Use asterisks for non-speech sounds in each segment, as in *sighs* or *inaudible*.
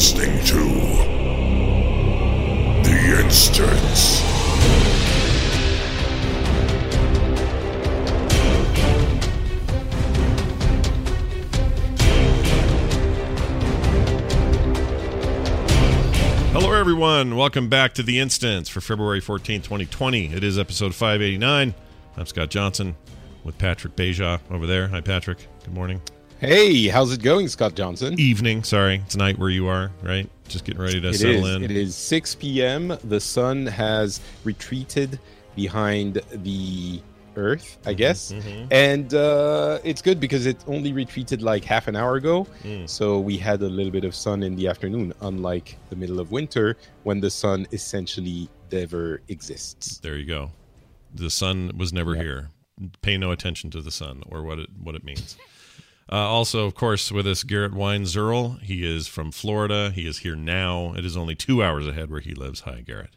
Listening to The Instance. Hello, everyone. Welcome back to The Instance for February 14, 2020. It is episode 589. I'm Scott Johnson with Patrick Beja over there. Hi, Patrick. Good morning. Hey, how's it going, Scott Johnson? Evening. Sorry. It's night where you are, right? Just getting ready to It settle is. in. It is 6 p.m. The sun has retreated behind the Earth, I guess, mhm. and uh, it's good because it only retreated like half an hour ago. Mm. So we had a little bit of sun in the afternoon, unlike the middle of winter when the sun essentially never exists. There you go. The sun was never Yep. here. Pay no attention to the sun or what it what it means. Uh, also, of course, with us, Garrett Weinzierl. He is from Florida. He is here now. It is only two hours ahead where he lives. Hi, Garrett.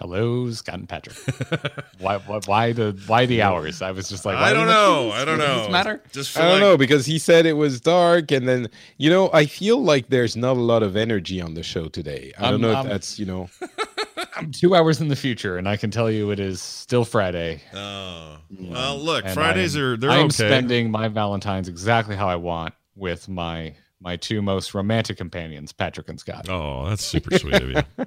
Hello, Scott and Patrick. *laughs* why, why, why the why the hours? I was just like, I don't know. I don't know. does this matter? Just I feel don't like- know because he said it was dark, and then you know I feel like there's not a lot of energy on the show today. I don't Um, know if um, that's you know. *laughs* I'm two hours in the future, and I can tell you it is still Friday. Oh well, look, and Fridays am- are they're I'm okay. spending my Valentine's exactly how I want with my my two most romantic companions, Patrick and Scott. Oh, that's super sweet of you. *laughs*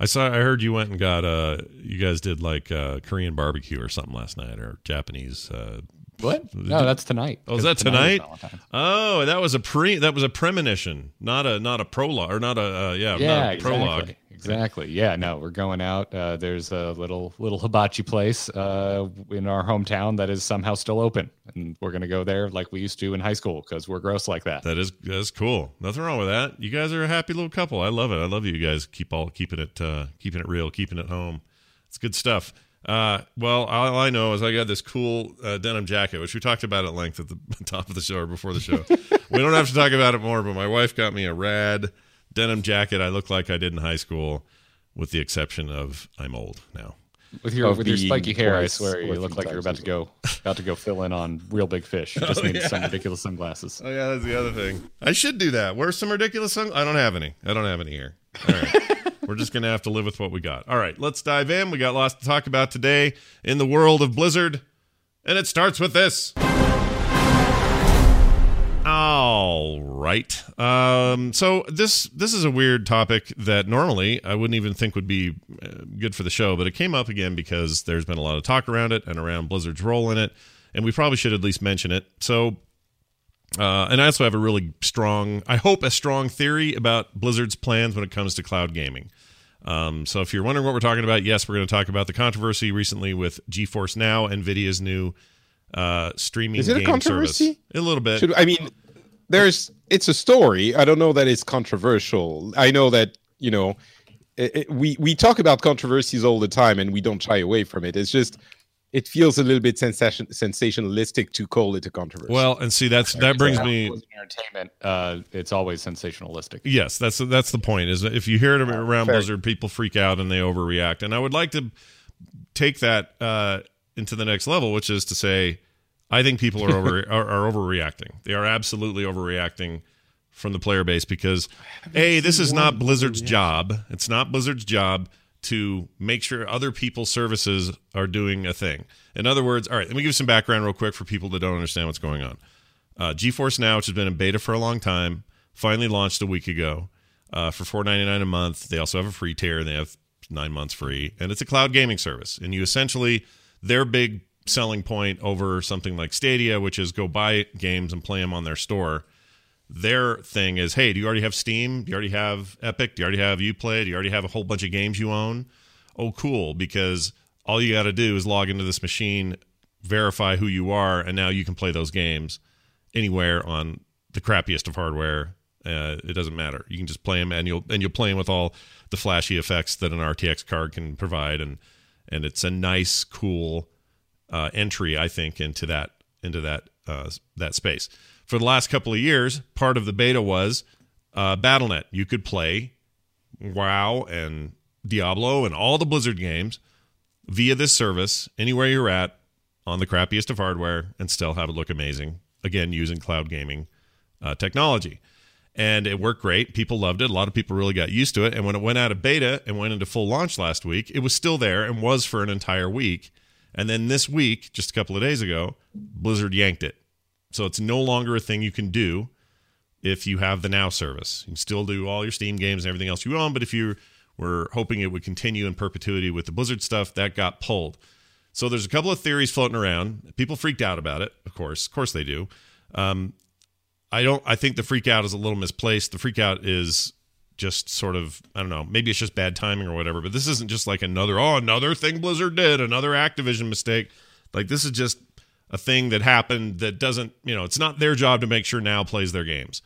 I saw. I heard you went and got. Uh, you guys did like uh, Korean barbecue or something last night, or Japanese. Uh, What? No, that's tonight. Oh, is that tonight? Valentine's. oh, that was a pre. That was a premonition, not a not a prologue or not a uh, yeah, Yeah, not a prologue. Exactly. Yeah. No, we're going out. Uh, there's a little little hibachi place uh, in our hometown that is somehow still open, and we're gonna go there like we used to in high school because we're gross like that. That is that's cool. Nothing wrong with that. You guys are a happy little couple. I love it. I love you guys. Keep all keeping it uh, keeping it real, keeping it home. It's good stuff. Uh, well, all I know is I got this cool uh, denim jacket, which we talked about at length at the *laughs* top of the show or before the show. *laughs* we don't have to talk about it more, but my wife got me a rad denim jacket. I look like I did in high school, with the exception of I'm old now. With your Of with your spiky hair, I swear you look like you're about to go about to go fill in on Reel Big Fish. You just Oh, need yeah. some ridiculous sunglasses. Oh yeah, that's the other thing. I should do that. Wear some ridiculous song. I don't have any. I don't have any here. All right. *laughs* We're just gonna have to live with what we got. All right, let's dive in. We got lots to talk about today in the world of Blizzard, and it starts with this. All right. Um, so this this is a weird topic that normally I wouldn't even think would be uh, good for the show, but it came up again because there's been a lot of talk around it and around Blizzard's role in it, and we probably should at least mention it. So uh, and I also have a really strong, I hope, a strong theory about Blizzard's plans when it comes to cloud gaming. Um, so if you're wondering what we're talking about, yes, we're going to talk about the controversy recently with GeForce Now, NVIDIA's new uh, streaming Is it a controversy? service. A little bit. Should, I mean, there's it's a story. I don't know that it's controversial. I know that you know it, it- we we talk about controversies all the time and we don't shy away from it. It's just it feels a little bit sensation, sensationalistic to call it a controversy. well, and see, that's that brings me. Blizzard entertainment. Uh, it's always sensationalistic. Yes, that's that's the point. Is if you hear it around fair. Blizzard, people freak out and they overreact. And I would like to take that uh, into the next level, which is to say, I think people are over *laughs* are, are overreacting. They are absolutely overreacting from the player base because a this is not Blizzard's job. It's not Blizzard's job to make sure other people's services are doing a thing. In other words, all right, let me give you some background real quick for people that don't understand what's going on. Uh, GeForce Now, which has been in beta for a long time, finally launched a week ago uh, for four ninety nine a month. They also have a free tier. They have nine months free, and it's a cloud gaming service. And you essentially their big selling point over something like Stadia, which is go buy games and play them on their store. Their thing is, hey, do you already have Steam? Do you already have Epic? Do you already have UPlay? Do you already have a whole bunch of games you own? Oh, cool! Because all you got to do is log into this machine verify who you are, and now you can play those games anywhere on the crappiest of hardware. Uh, it doesn't matter. You can just play them, and you'll and you'll play them with all the flashy effects that an RTX card can provide, and and it's a nice, cool uh, entry, I think, into that into that uh, that space. For the last couple of years, part of the beta was uh, BattleNet. You could play WoW and Diablo and all the Blizzard games via this service anywhere you're at on the crappiest of hardware and still have it look amazing. Again, using cloud gaming uh, technology. And it worked great. People loved it. A lot of people really got used to it. And when it went out of beta and went into full launch last week, it was still there and was for an entire week. And then this week, just a couple of days ago, Blizzard yanked it. So it's no longer a thing you can do if you have the Now service. You can still do all your Steam games and everything else you own, but if you were hoping it would continue in perpetuity with the Blizzard stuff, that got pulled. So there's a couple of theories floating around. People freaked out about it, of course. Of course they do. Um, I don't. I think the freak out is a little misplaced. The freak out is just sort of I don't know. Maybe it's just bad timing or whatever. But this isn't just like another oh another thing Blizzard did, another Activision mistake. Like this is just a thing that happened that doesn't you know it's not their job to make sure now plays their games.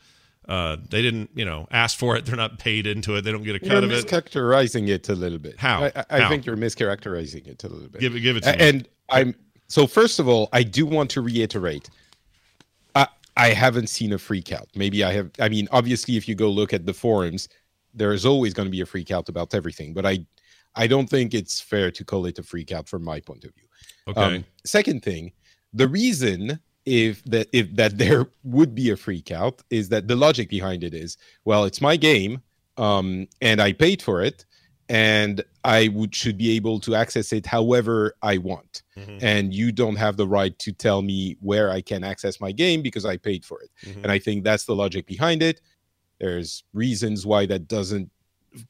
Uh, they didn't you know ask for it. They're not paid into it. They don't get a cut You're of it. mischaracterizing it a little bit. How? I, I, How? think you're mischaracterizing it a little bit. Give it give it to me. and I'm so first of all, I do want to reiterate. I haven't seen a freak out. Maybe I have. I mean, obviously, if you go look at the forums, there is always going to be a freak out about everything. But I, I don't think it's fair to call it a freak out from my point of view. okay. Um, second thing, the reason if that if that there would be a freak out is that the logic behind it is well, it's my game, um, and I paid for it, and I would should be able to access it however I want, Mhm. and you don't have the right to tell me where I can access my game because I paid for it. Mhm. And I think that's the logic behind it. There's reasons why that doesn't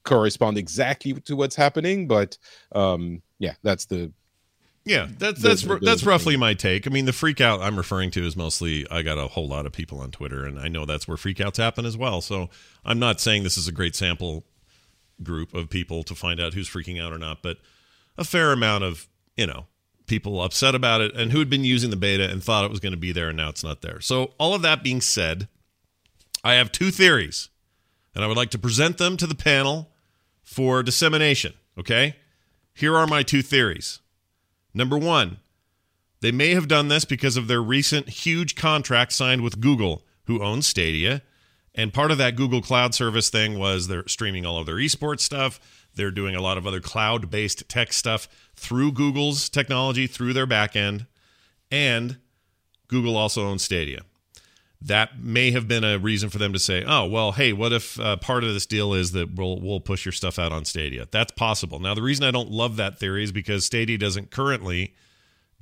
correspond exactly to what's happening, but um, yeah, that's the Yeah, that's that's that's roughly my take. I mean, the freak out I'm referring to is mostly I got a whole lot of people on Twitter, and I know that's where freakouts happen as well. So I'm not saying this is a great sample group of people to find out who's freaking out or not, but a fair amount of you know people upset about it and who had been using the beta and thought it was going to be there, and now it's not there. So all of that being said, I have two theories, and I would like to present them to the panel for dissemination. Okay, here are my two theories. Number one, they may have done this because of their recent huge contract signed with Google, who owns Stadia. And part of that Google Cloud service thing was they're streaming all of their esports stuff. They're doing a lot of other cloud based tech stuff through Google's technology, through their backend. And Google also owns Stadia. That may have been a reason for them to say, "Oh, well, hey, what if uh, part of this deal is that we'll we'll push your stuff out on Stadia?" That's possible. Now, the reason I don't love that theory is because Stadia doesn't currently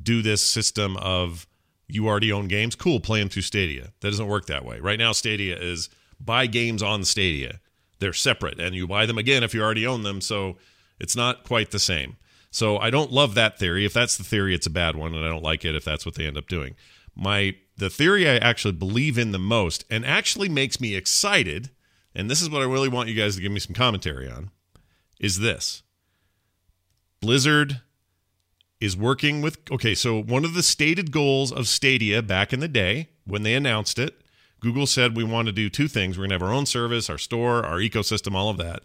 do this system of you already own games, cool, play them through Stadia. That doesn't work that way. Right now, Stadia is buy games on Stadia. They're separate, and you buy them again if you already own them. So it's not quite the same. So I don't love that theory. If that's the theory, it's a bad one, and I don't like it if that's what they end up doing. My the theory I actually believe in the most, and actually makes me excited, and this is what I really want you guys to give me some commentary on, is this. Blizzard is working with okay so one of the stated goals of stadia back in the day when they announced it google said we want to do two things. We're going to have our own service our store our ecosystem all of that.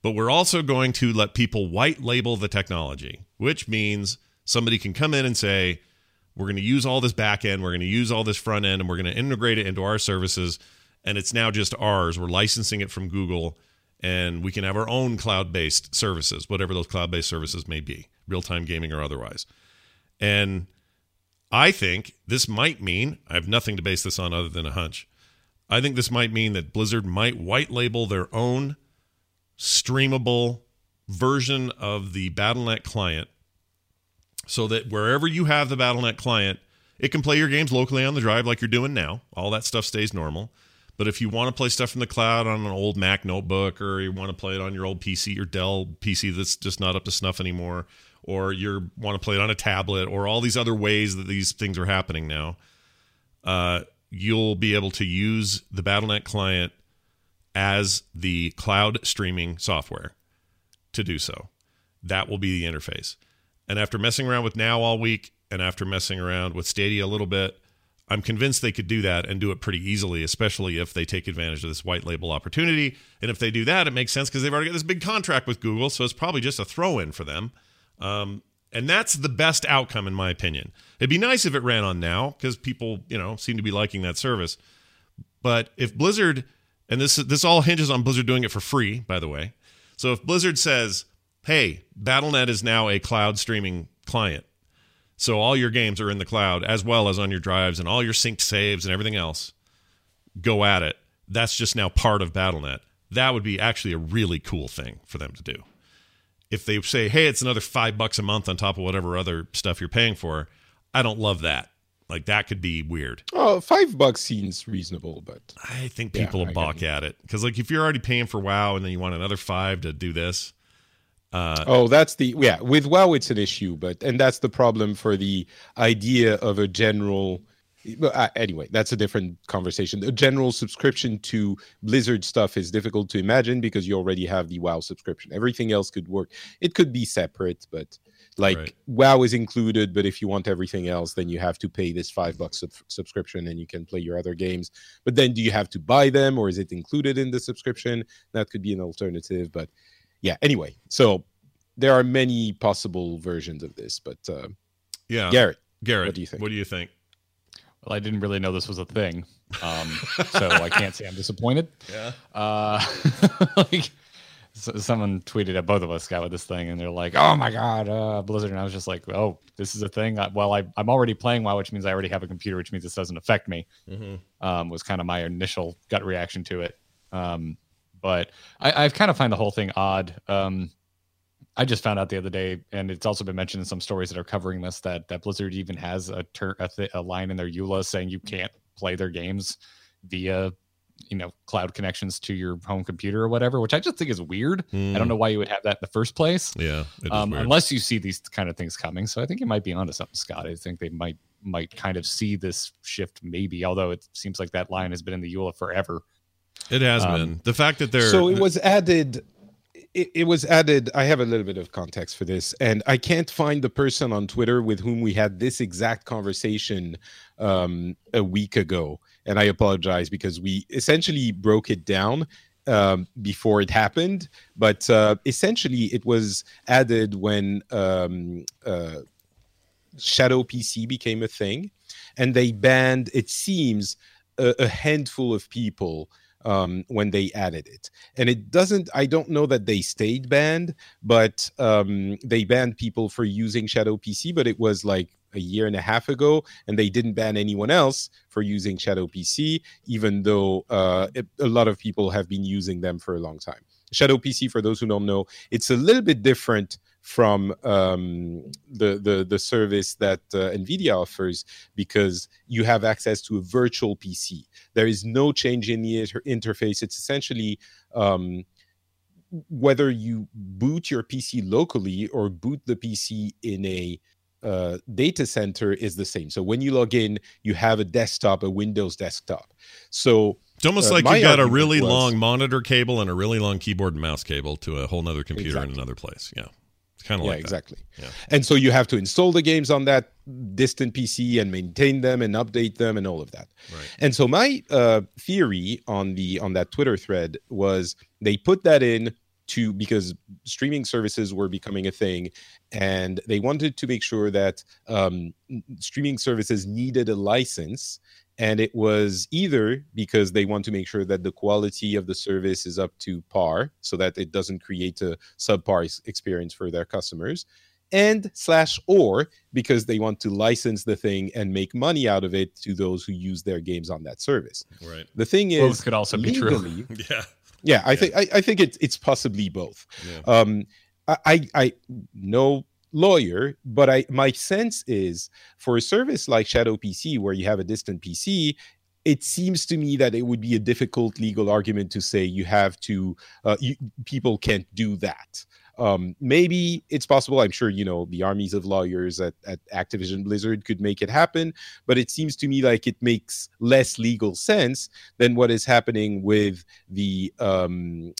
But we're also going to let people white label the technology which means somebody can come in and say we're going to use all this back end we're going to use all this front end and we're going to integrate it into our services and it's now just ours. We're licensing it from google and we can have our own cloud-based services whatever those cloud-based services may be real-time gaming or otherwise. And i think this might mean i have nothing to base this on other than a hunch i think this might mean that blizzard might white label their own streamable version of the battlenet client so that wherever you have the battlenet client it can play your games locally on the drive like you're doing now. All that stuff stays normal. But if you want to play stuff from the cloud on an old Mac notebook, or you want to play it on your old PC, your Dell PC that's just not up to snuff anymore, or you want to play it on a tablet, or all these other ways that these things are happening now, uh, you'll be able to use the BattleNet client as the cloud streaming software to do so. That will be the interface. And after messing around with Now all week, and after messing around with Stadia a little bit, I'm convinced they could do that and do it pretty easily, especially if they take advantage of this white label opportunity. And if they do that, it makes sense because they've already got this big contract with Google, so it's probably just a throw in for them. Um, and that's the best outcome, in my opinion. It'd be nice if it ran on now because people, you know, seem to be liking that service. But if Blizzard, and this this all hinges on Blizzard doing it for free, by the way. So if Blizzard says, "Hey, BattleNet is now a cloud streaming client," So all your games are in the cloud as well as on your drives and all your synced saves and everything else. Go at it. That's just now part of BattleNet. That would be actually a really cool thing for them to do. If they say, "Hey, it's another 5 bucks a month on top of whatever other stuff you're paying for." I don't love that. Like that could be weird. Oh, five bucks seems reasonable, but I think people yeah, will balk at it because, like, if you're already paying for WoW and then you want another five to do this, uh, oh, that's the yeah. With WoW, it's an issue, but and that's the problem for the idea of a general. Uh, anyway, that's a different conversation. The general subscription to Blizzard stuff is difficult to imagine because you already have the WoW subscription. Everything else could work. It could be separate, but like right. WoW is included. But if you want everything else, then you have to pay this five bucks sub- subscription, and you can play your other games. But then, do you have to buy them, or is it included in the subscription? That could be an alternative, but yeah anyway so there are many possible versions of this but uh, yeah garrett garrett what do you think what do you think well i didn't really know this was a thing um, so i can't say i'm disappointed. *laughs* Yeah. Uh, *laughs* like so someone tweeted at both of us got with this thing and they're like oh my god uh, blizzard. And i was just like oh this is a thing. I, well I, i'm already playing wow which means i already have a computer which means this doesn't affect me mm-hmm. um, was kind of my initial gut reaction to it. Um, but I, I kind of find the whole thing odd. Um, I just found out the other day, and it's also been mentioned in some stories that are covering this that that Blizzard even has a ter- a, th- a line in their EULA saying you can't play their games via you know cloud connections to your home computer or whatever which i just think is weird mm. i don't hmm. know why you would have that in the first place yeah um, unless you see these kind of things coming so i think you might be onto something scott i think they might might kind of see this shift maybe although it seems like that line has been in the EULA forever it has um, been the fact that they're so it was added. It, it, was added. I have a little bit of context for this, and I can't find the person on Twitter with whom we had this exact conversation um, a week ago, and I apologize because we essentially broke it down um, before it happened. But uh, essentially, it was added when um, uh, Shadow PC became a thing, and they banned. It seems a, a handful of people um, when they added it. And it doesn't, I don't know that they stayed banned, but um, they banned people for using Shadow PC, but it was like a year and a half ago, and they didn't ban anyone else for using Shadow PC, even though uh, it, a lot of people have been using them for a long time. Shadow PC, for those who don't know, it's a little bit different from um, the, the the service that uh, NVIDIA offers because you have access to a virtual PC. There is no change in the inter- interface. It's essentially um, whether you boot your PC locally or boot the PC in a uh, data center is the same. So when you log in, you have a desktop, a Windows desktop. So it's almost uh, like you've got a really was, long monitor cable and a really long keyboard and mouse cable to a whole nother computer exactly. in another place. Yeah kind of yeah, like exactly. Yeah. And so you have to install the games on that distant PC and maintain them and update them and all of that. Right. And so my uh, theory on the on that Twitter thread was they put that in to because streaming services were becoming a thing and they wanted to make sure that um, streaming services needed a license and it was either because they want to make sure that the quality of the service is up to par so that it doesn't create a subpar experience for their customers and slash or because they want to license the thing and make money out of it to those who use their games on that service. Right. The thing is both could also legally, be true. *laughs* yeah. Yeah i yeah. think I, I, think it's it's possibly both. Yeah. um I, I i know lawyer, but I my sense is for a service like Shadow PC where you have a distant PC, it seems to me that it would be a difficult legal argument to say you have to uh, you, people can't do that. Um, maybe it's possible. I'm sure you know the armies of lawyers at, at Activision Blizzard could make it happen, but it seems to me like it makes less legal sense than what is happening with the um,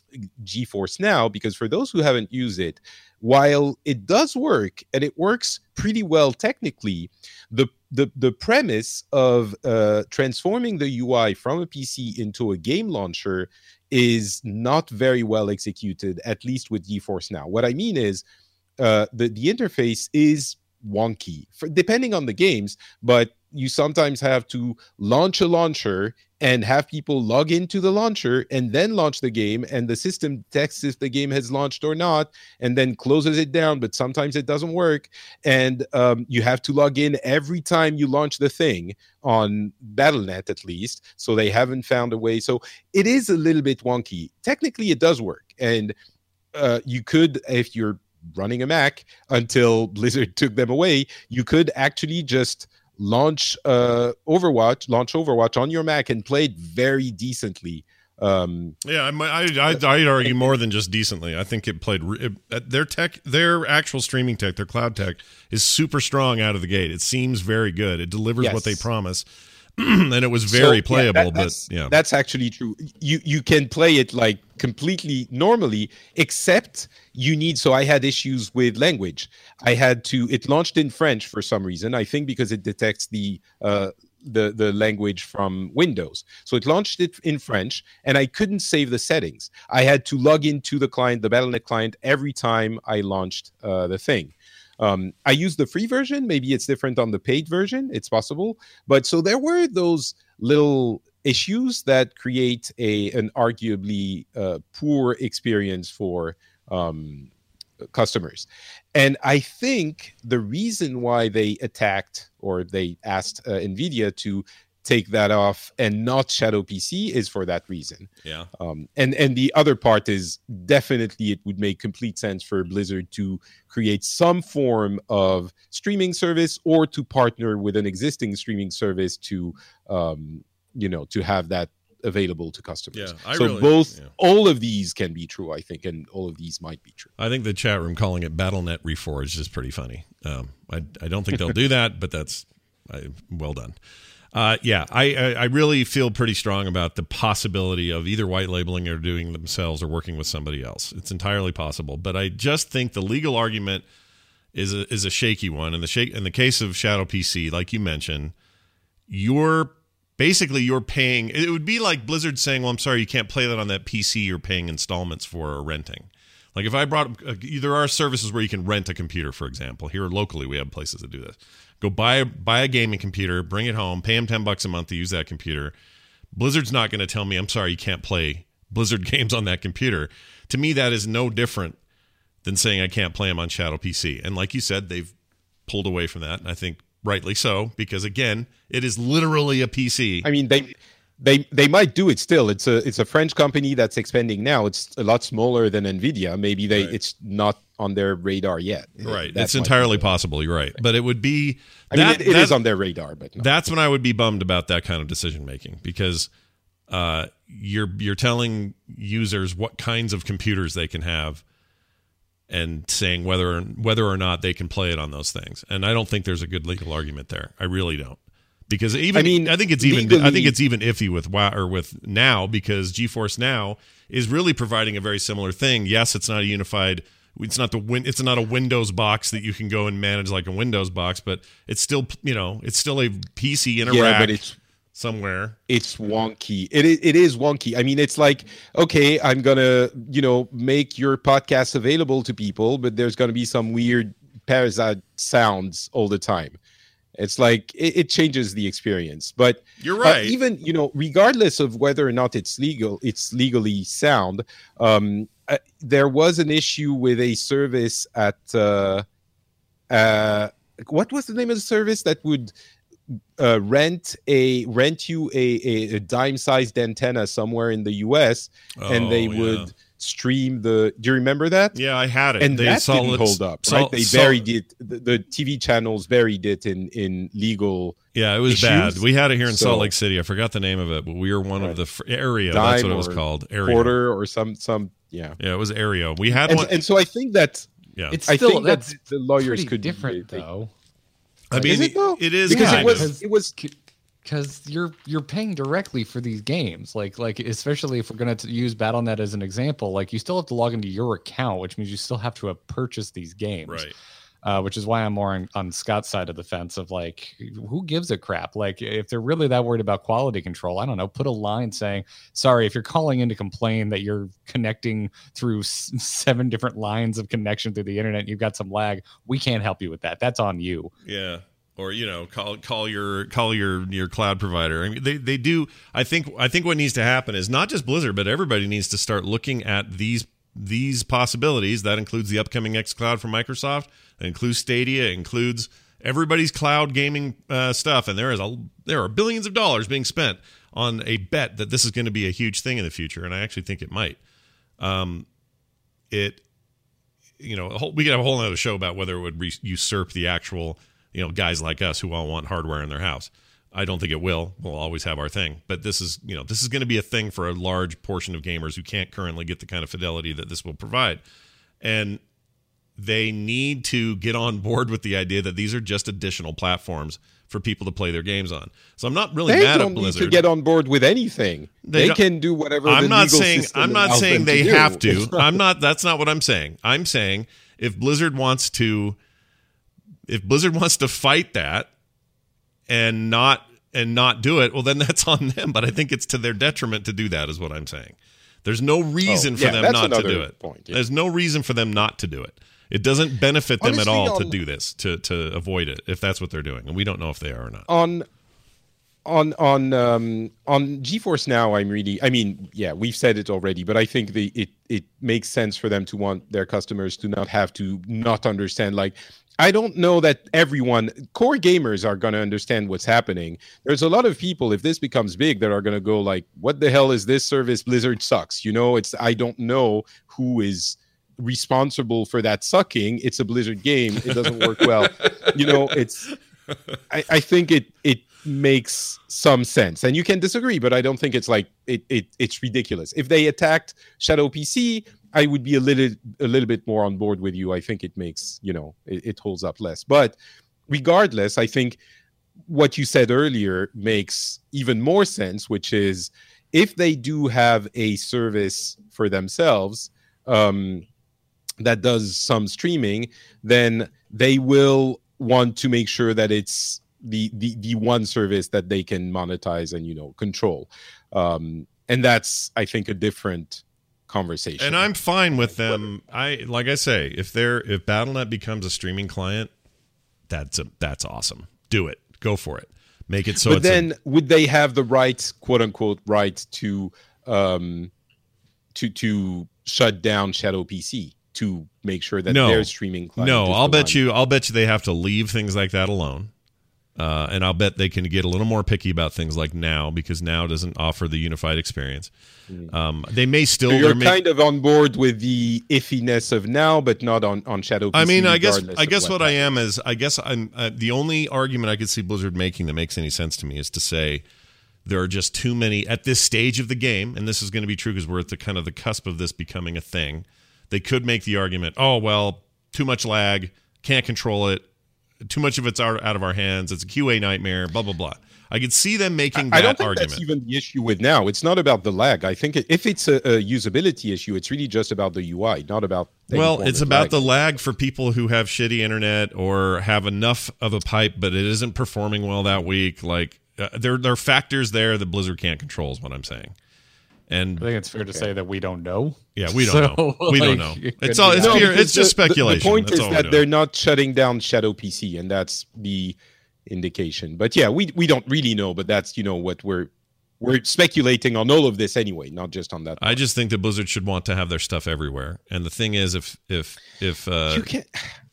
GeForce Now. Because for those who haven't used it, while it does work and it works pretty well technically, the the the premise of uh, transforming the UI from a PC into a game launcher is not very well executed, at least with GeForce Now. What I mean is, uh, the the interface is wonky for, depending on the games, but you sometimes have to launch a launcher and have people log into the launcher and then launch the game and the system detects if the game has launched or not and then closes it down but sometimes it doesn't work. And um, you have to log in every time you launch the thing on battlenet at least so they haven't found a way. So it is a little bit wonky. Technically it does work and uh, you could if you're running a mac until blizzard *laughs* took them away you could actually just launch uh, Overwatch, launch Overwatch on your Mac and play it very decently. Um, yeah, I, I, I'd, I'd argue more than just decently. I think it played it, their tech, their actual streaming tech, their cloud tech is super strong out of the gate. It seems very good. It delivers Yes. what they promise, *clears throat* and it was very So, yeah, playable. that- but that's, yeah, that's actually true. You you can play it like completely normally, except you need. So I had issues with language. I had to. It launched in French for some reason. I think because it detects the uh, the the language from Windows. So it launched it in French, and I couldn't save the settings. I had to log into the client, the BattleNet client, every time I launched uh, the thing. Um, I used the free version. Maybe it's different on the paid version. It's possible. But so there were those little issues that create a an arguably uh, poor experience for um, customers. And I think the reason why they attacked or they asked uh, Nvidia to take that off and not Shadow PC is for that reason. yeah, Um, and and the other part is definitely it would make complete sense for Blizzard to create some form of streaming service or to partner with an existing streaming service to um, you know to have that available to customers. Yeah, I so really- both yeah. all of these can be true, I think, and all of these might be true. I think the chat room calling it BattleNet Reforged is pretty funny. Um, I I don't think they'll do that, but that's I, well done. Uh, yeah, I, I I really feel pretty strong about the possibility of either white labeling or doing themselves or working with somebody else. It's entirely possible, but I just think the legal argument is a, is a shaky one. And the shake in the case of Shadow PC, like you mentioned, you're basically you're paying. It would be like Blizzard saying, "Well, I'm sorry, you can't play that on that PC you're paying installments for or renting." Like if I brought, uh, there are services where you can rent a computer, for example. Here locally, we have places that do this. Go buy buy a gaming computer, bring it home, pay them ten bucks a month to use that computer. Blizzard's not going to tell me, I'm sorry, you can't play Blizzard *laughs* games on that computer. To me, that is no different than saying I can't play them on Shadow PC. And like you said, they've pulled away from that, and I think rightly so, because again, it is literally a PC. I mean, they they they might do it still. It's a it's a French company that's expanding now. It's a lot smaller than Nvidia. Maybe they Right. it's not on their radar yet. right. That it's entirely possible. You're right. But it would be. I mean, it, it that- is on their radar, but no. that's when I would be bummed about that kind of decision making because uh, you're you're telling users what kinds of computers they can have and saying whether whether or not they can play it on those things. And I don't think there's a good legal argument there. I really don't. Because even I mean, I think it's even I think it's even iffy with or with Now because GeForce Now is really providing a very similar thing. Yes, it's not a unified it's not the win it's not a Windows box that you can go and manage like a Windows box, but it's still you know, it's still a PC in a yeah, rack but it's somewhere. it's wonky. It it is wonky. I mean, it's like okay, I'm gonna you know make your podcast available to people, but there's gonna be some weird parasite sounds all the time. It's like it, it changes the experience, but You're uh, right. even you know, regardless of whether or not it's legal, it's legally sound. Um, uh, there was an issue with a service at uh, uh, what was the name of the service that would uh, rent a rent you a, a, a dime-sized antenna somewhere in the U.S. and they Oh, yeah. would stream the. Do you remember that? Yeah, I had it. And they that saw didn't it- hold up, saw- right? They saw- buried it. The, the TV channels buried it in in legal Yeah, it was issues. bad. We had it here in Salt Lake City. I forgot the name of it, but we were one of the fr- area. That's what it was called. Aereo. quarter or some some yeah. Yeah, it was Aereo We had And, one. and so I think that yeah, It's I still think that that's the lawyers pretty could different they- though. I mean, is it though? it is because kind it was of. it was because you're you're paying directly for these games like like especially if we're going to use battle.net as an example like you still have to log into your account which means you still have to have purchased these games Right. uh, which is why i'm more on, on scott's side of the fence of like who gives a crap like if they're really that worried about quality control i don't know put a line saying sorry if you're calling in to complain that you're connecting through s- seven different lines of connection through the internet and you've got some lag we can't help you with that that's on you Yeah. Or you know, call call your call your your cloud provider. I mean, they they do. I think I think what needs to happen is not just Blizzard, but everybody needs to start looking at these these possibilities. That includes the upcoming X Cloud from Microsoft. Includes Stadia. Includes everybody's cloud gaming uh, stuff. And there is a there are billions of dollars being spent on a bet that this is going to be a huge thing in the future. And I actually think it might. Um, it you know, whole, we could have a whole other show about whether it would re- usurp the actual, you know, guys like us who all want hardware in their house. I don't think it will. We'll always have our thing, but this is, you know, this is going to be a thing for a large portion of gamers who can't currently get the kind of fidelity that this will provide, and they need to get on board with the idea that these are just additional platforms for people to play their games on. So I'm not really They mad don't at need Blizzard. to get on board with anything. They They, can do whatever. I'm not saying I'm not saying they have to. *laughs* I'm not that's not what I'm saying. I'm saying if Blizzard wants to if Blizzard wants to fight that and not and not do it, well then *laughs* that's on them, but I think it's to their detriment to do that is what I'm saying. There's no reason Oh, for yeah, them not to do it. point, yeah. There's no reason for them not to do it. It doesn't benefit them at Honestly, all to do this, to to avoid it, if that's what they're doing. And we don't know if they are or not. on on on um on GeForce Now I'm really I mean yeah we've said it already but I think the it it makes sense for them to want their customers to not have to not understand like I don't know that everyone core gamers are going to understand what's happening. There's a lot of people if this becomes big that are going to go like what the hell is this service? Blizzard sucks. You know it's I don't know who is responsible for that sucking. It's a Blizzard game. It doesn't work well. You know it's I, I think it it makes some sense. And you can disagree but i don't think it's like it, it it's ridiculous. If they attacked shadow pc i would be a little a little bit more on board with you. I think it makes you know it, it holds up less. But regardless i think what you said earlier makes even more sense which is if they do have a service for themselves um, that does some streaming then they will want to make sure that it's the the the one service that they can monetize and you know control. Um and that's i think a different conversation And I'm fine with them. I like I say, if they're if BattleNet becomes a streaming client, that's a, that's awesome. Do it. Go for it. Make it so but it's a- then would they have the right quote unquote right to um to to shut down shadow pc to make sure that No. their streaming no, I'll bet you I'll bet you they have to leave things like that alone. Uh, and I'll bet they can get a little more picky about things like now because now doesn't offer the unified experience. Um, they may still. So you're there may- kind of on board with the iffiness of now, but not on on Shadow. PC I mean, I guess I guess what I am is I guess I'm uh, the only argument I could see Blizzard making that makes any sense to me is to say there are just too many at this stage of the game, and this is going to be true because we're at the kind of the cusp of this becoming a thing. They could make the argument, oh well, too much lag, can't control it, too much of it's out, out of our hands, it's a QA nightmare, blah blah blah. I could see them making that I don't think argument. that's even the issue with now. It's not about the lag. I think if it's a, a usability issue, it's really just about the UI, not about. Well, it's about lag. the lag for people who have shitty internet or have enough of a pipe, but it isn't performing well that week. Like uh, there, there are factors there that Blizzard can't control. Is what I'm saying. And I think it's fair to say that we don't know. yeah, we don't So, know. We don't know. It's all it's that. pure. It's just the- the- speculation. The, point That's is that they're not shutting down Shadow PC, and that's the indication. But yeah, we we don't really know, but that's you know what we're we're speculating on all of this anyway, not just on that. I just think that Blizzard should want to have their stuff everywhere. And the thing is, if if if uh, you can't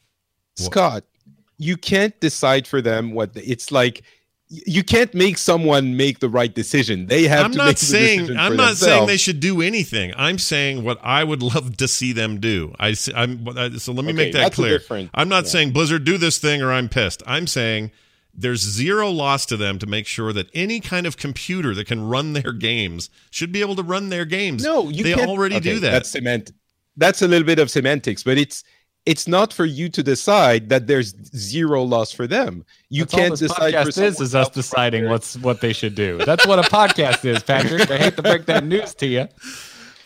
*sighs* scott you can't decide for them what the, it's like y- you can't make someone make the right decision they have I'm to not make the saying decision I'm for not saying they should do anything. I'm saying what I would *laughs* love to see them do. I s- I'm uh, so let me Okay, make that clear. I'm not yeah. saying Blizzard do this thing or I'm pissed. I'm saying there's zero loss to them to make sure that any kind of computer that can run their games should be able to run their games. no you they can't- already okay, do that. that's cement that's a little bit of semantics but it's it's not for you to decide that there's zero loss for them. You That's can't decide for podcast is is us deciding what's what they should do. That's what a podcast is, Patrick. I hate to break that news to you.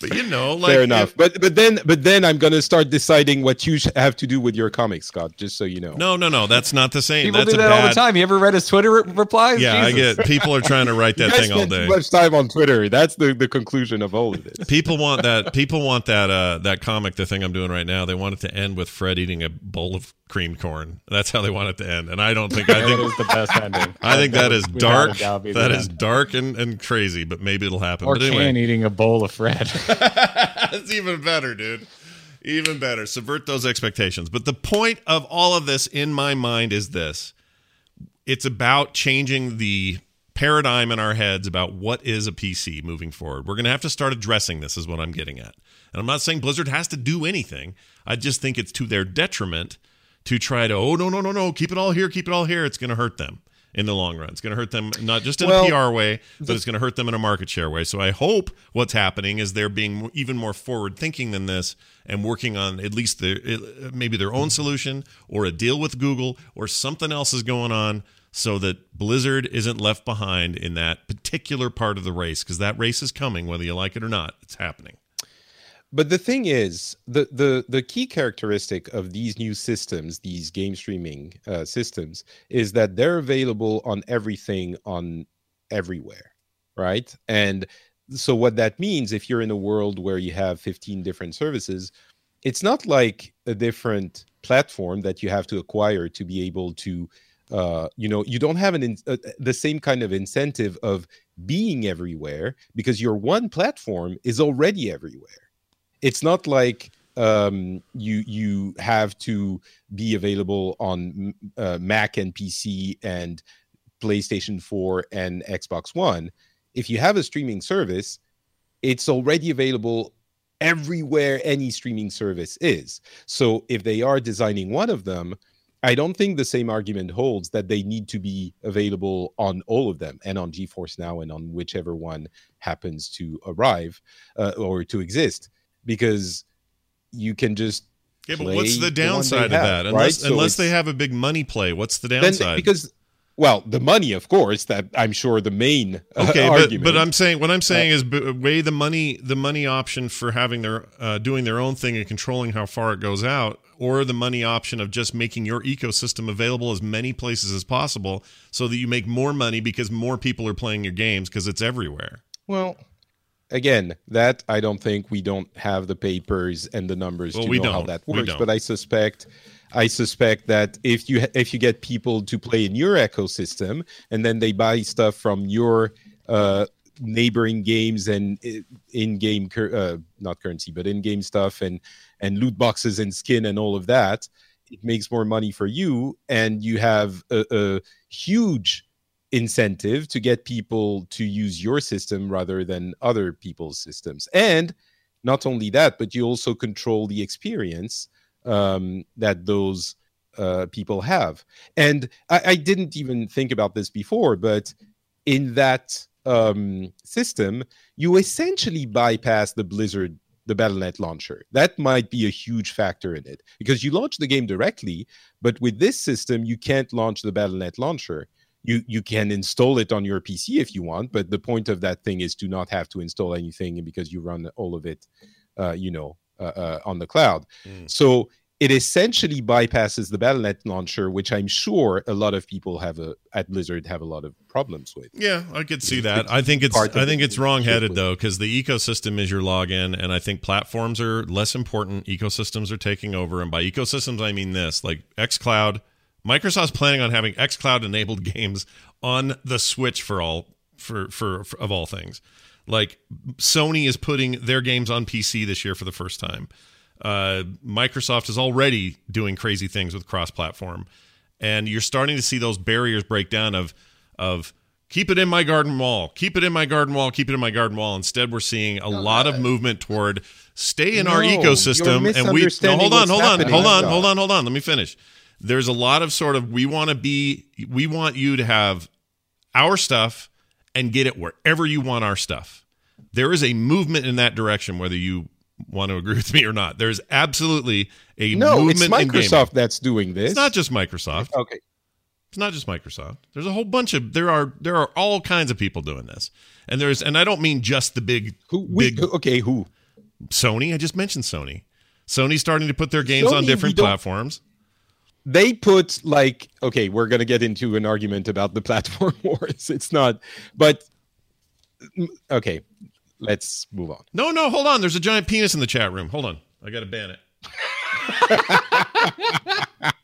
But you know, like Fair enough, if- but but then but then I'm gonna start deciding what you have to do with your comics, Scott. Just so you know. no, no, no. That's not the same. People that's do a that bad. all the time. You ever read his Twitter re- replies? Yeah, I get people are trying to write *laughs* that thing all day. Too much time on Twitter. That's the, the conclusion of all of this. People want that. People want that. Uh, that comic, the thing I'm doing right now. They want it to end with Fred eating a bowl of creamed corn. That's how they want it to end. And I don't think. I That think. is the best ending. I think that is dark. a doubt be the That is end. dark and, and crazy. But maybe it'll happen. Or but Can anyway, eating a bowl of Fred. *laughs* That's even better, dude. Even better. Subvert those expectations. But the point of all of this in my mind is this it's about changing the paradigm in our heads about what is a PC moving forward. We're going to have to start addressing this, is what I'm getting at. And I'm not saying Blizzard has to do anything, I just think it's to their detriment to try to, oh, no, no, no, no, keep it all here, keep it all here. It's going to hurt them in the long run. It's going to hurt them not just in Well, a PR way, but it's going to hurt them in a market share way. So I hope what's happening is they're being even more forward thinking than this and working on at least the eh, maybe their own solution or a deal with Google or something else is going on so that Blizzard isn't left behind in that particular part of the race because that race is coming whether you like it or not. It's happening. But the thing is, the the the key characteristic of these new systems, these game streaming uh, systems, is that they're available on everything on everywhere, right? And so what that means, if you're in a world where you have 15 different services, it's not like a different platform that you have to acquire to be able to uh, you know you don't have an in, uh, the same kind of incentive of being everywhere because your one platform is already everywhere it's not like um, you you have to be available on uh, Mac and PC and PlayStation 4 and Xbox One. If you have a streaming service, it's already available everywhere any streaming service is. So if they are designing one of them, I don't think the same argument holds that they need to be available on all of them and on GeForce Now and on whichever one happens to arrive uh, or to exist because you can just Yeah, but what's the the downside of have, that? right? Unless So unless they have a big money play, what's the then downside? because well the money of course that i'm sure the main uh, okay, but, argument but I'm saying what I'm saying is b- weigh the money the money option for having their uh, doing their own thing and controlling how far it goes out, or the money option of just making your ecosystem available as many places as possible, so that you make more money because more people are playing your games because it's everywhere. well again that i don't think we don't have the papers and the numbers Well, to we know how that works but i suspect i suspect that if you if you get people to play in your ecosystem and then they buy stuff from your uh neighboring games and in-game cur- uh, not currency but in-game stuff and and loot boxes and skin and all of that it makes more money for you and you have a, a huge incentive to get people to use your system rather than other people's systems. And not only that but you also control the experience um, that those uh, people have. And I, I didn't even think about this before but in that um, system you essentially bypass the blizzard the battle.net launcher. That might be a huge factor in it because you launch the game directly but with this system you can't launch the battle.net launcher you you can install it on your pc if you want but the point of that thing is to not have to install anything because you run all of it uh, you know uh, uh, on the cloud Mm. so it essentially bypasses the battle.net launcher which i'm sure a lot of people have a at blizzard have a lot of problems with Yeah, I could see that. I think it's I think it's wrong-headed though because the ecosystem is your login, and I think platforms are less important. Ecosystems are taking over, and by ecosystems I mean this: like XCloud. Microsoft's planning on having XCloud enabled *laughs* games on the Switch for all for, for for of all things. Like Sony is putting their games on PC this year for the first time. Uh, Microsoft is already doing crazy things with cross-platform, and you're starting to see those barriers break down. Of of keep it in my garden wall, keep it in my garden wall, keep it in my garden wall. Instead, we're seeing a lot of movement toward stay in our No, you're ecosystem, and we no, hold on, hold on, hold on, hold on, hold on. Let me finish. There's a lot of sort of we want to be, we want you to have our stuff and get it wherever you want our stuff. There is a movement in that direction, whether you want to agree with me or not. There's absolutely a No, it's movement in. Microsoft that's doing this. It's not just Microsoft. okay. It's not just Microsoft. There's a whole bunch of there are there are all kinds of people doing this, and there's and I don't mean just the big Who? We, big okay, who? Sony. I just mentioned Sony. Sony's starting to put their games Sony, on different platforms. They put like okay, we're gonna get into an argument about the *laughs* platform wars. It's not, but mm, okay, let's move on. No, no, hold on. There's a giant penis in the chat room. Hold on. I gotta ban it.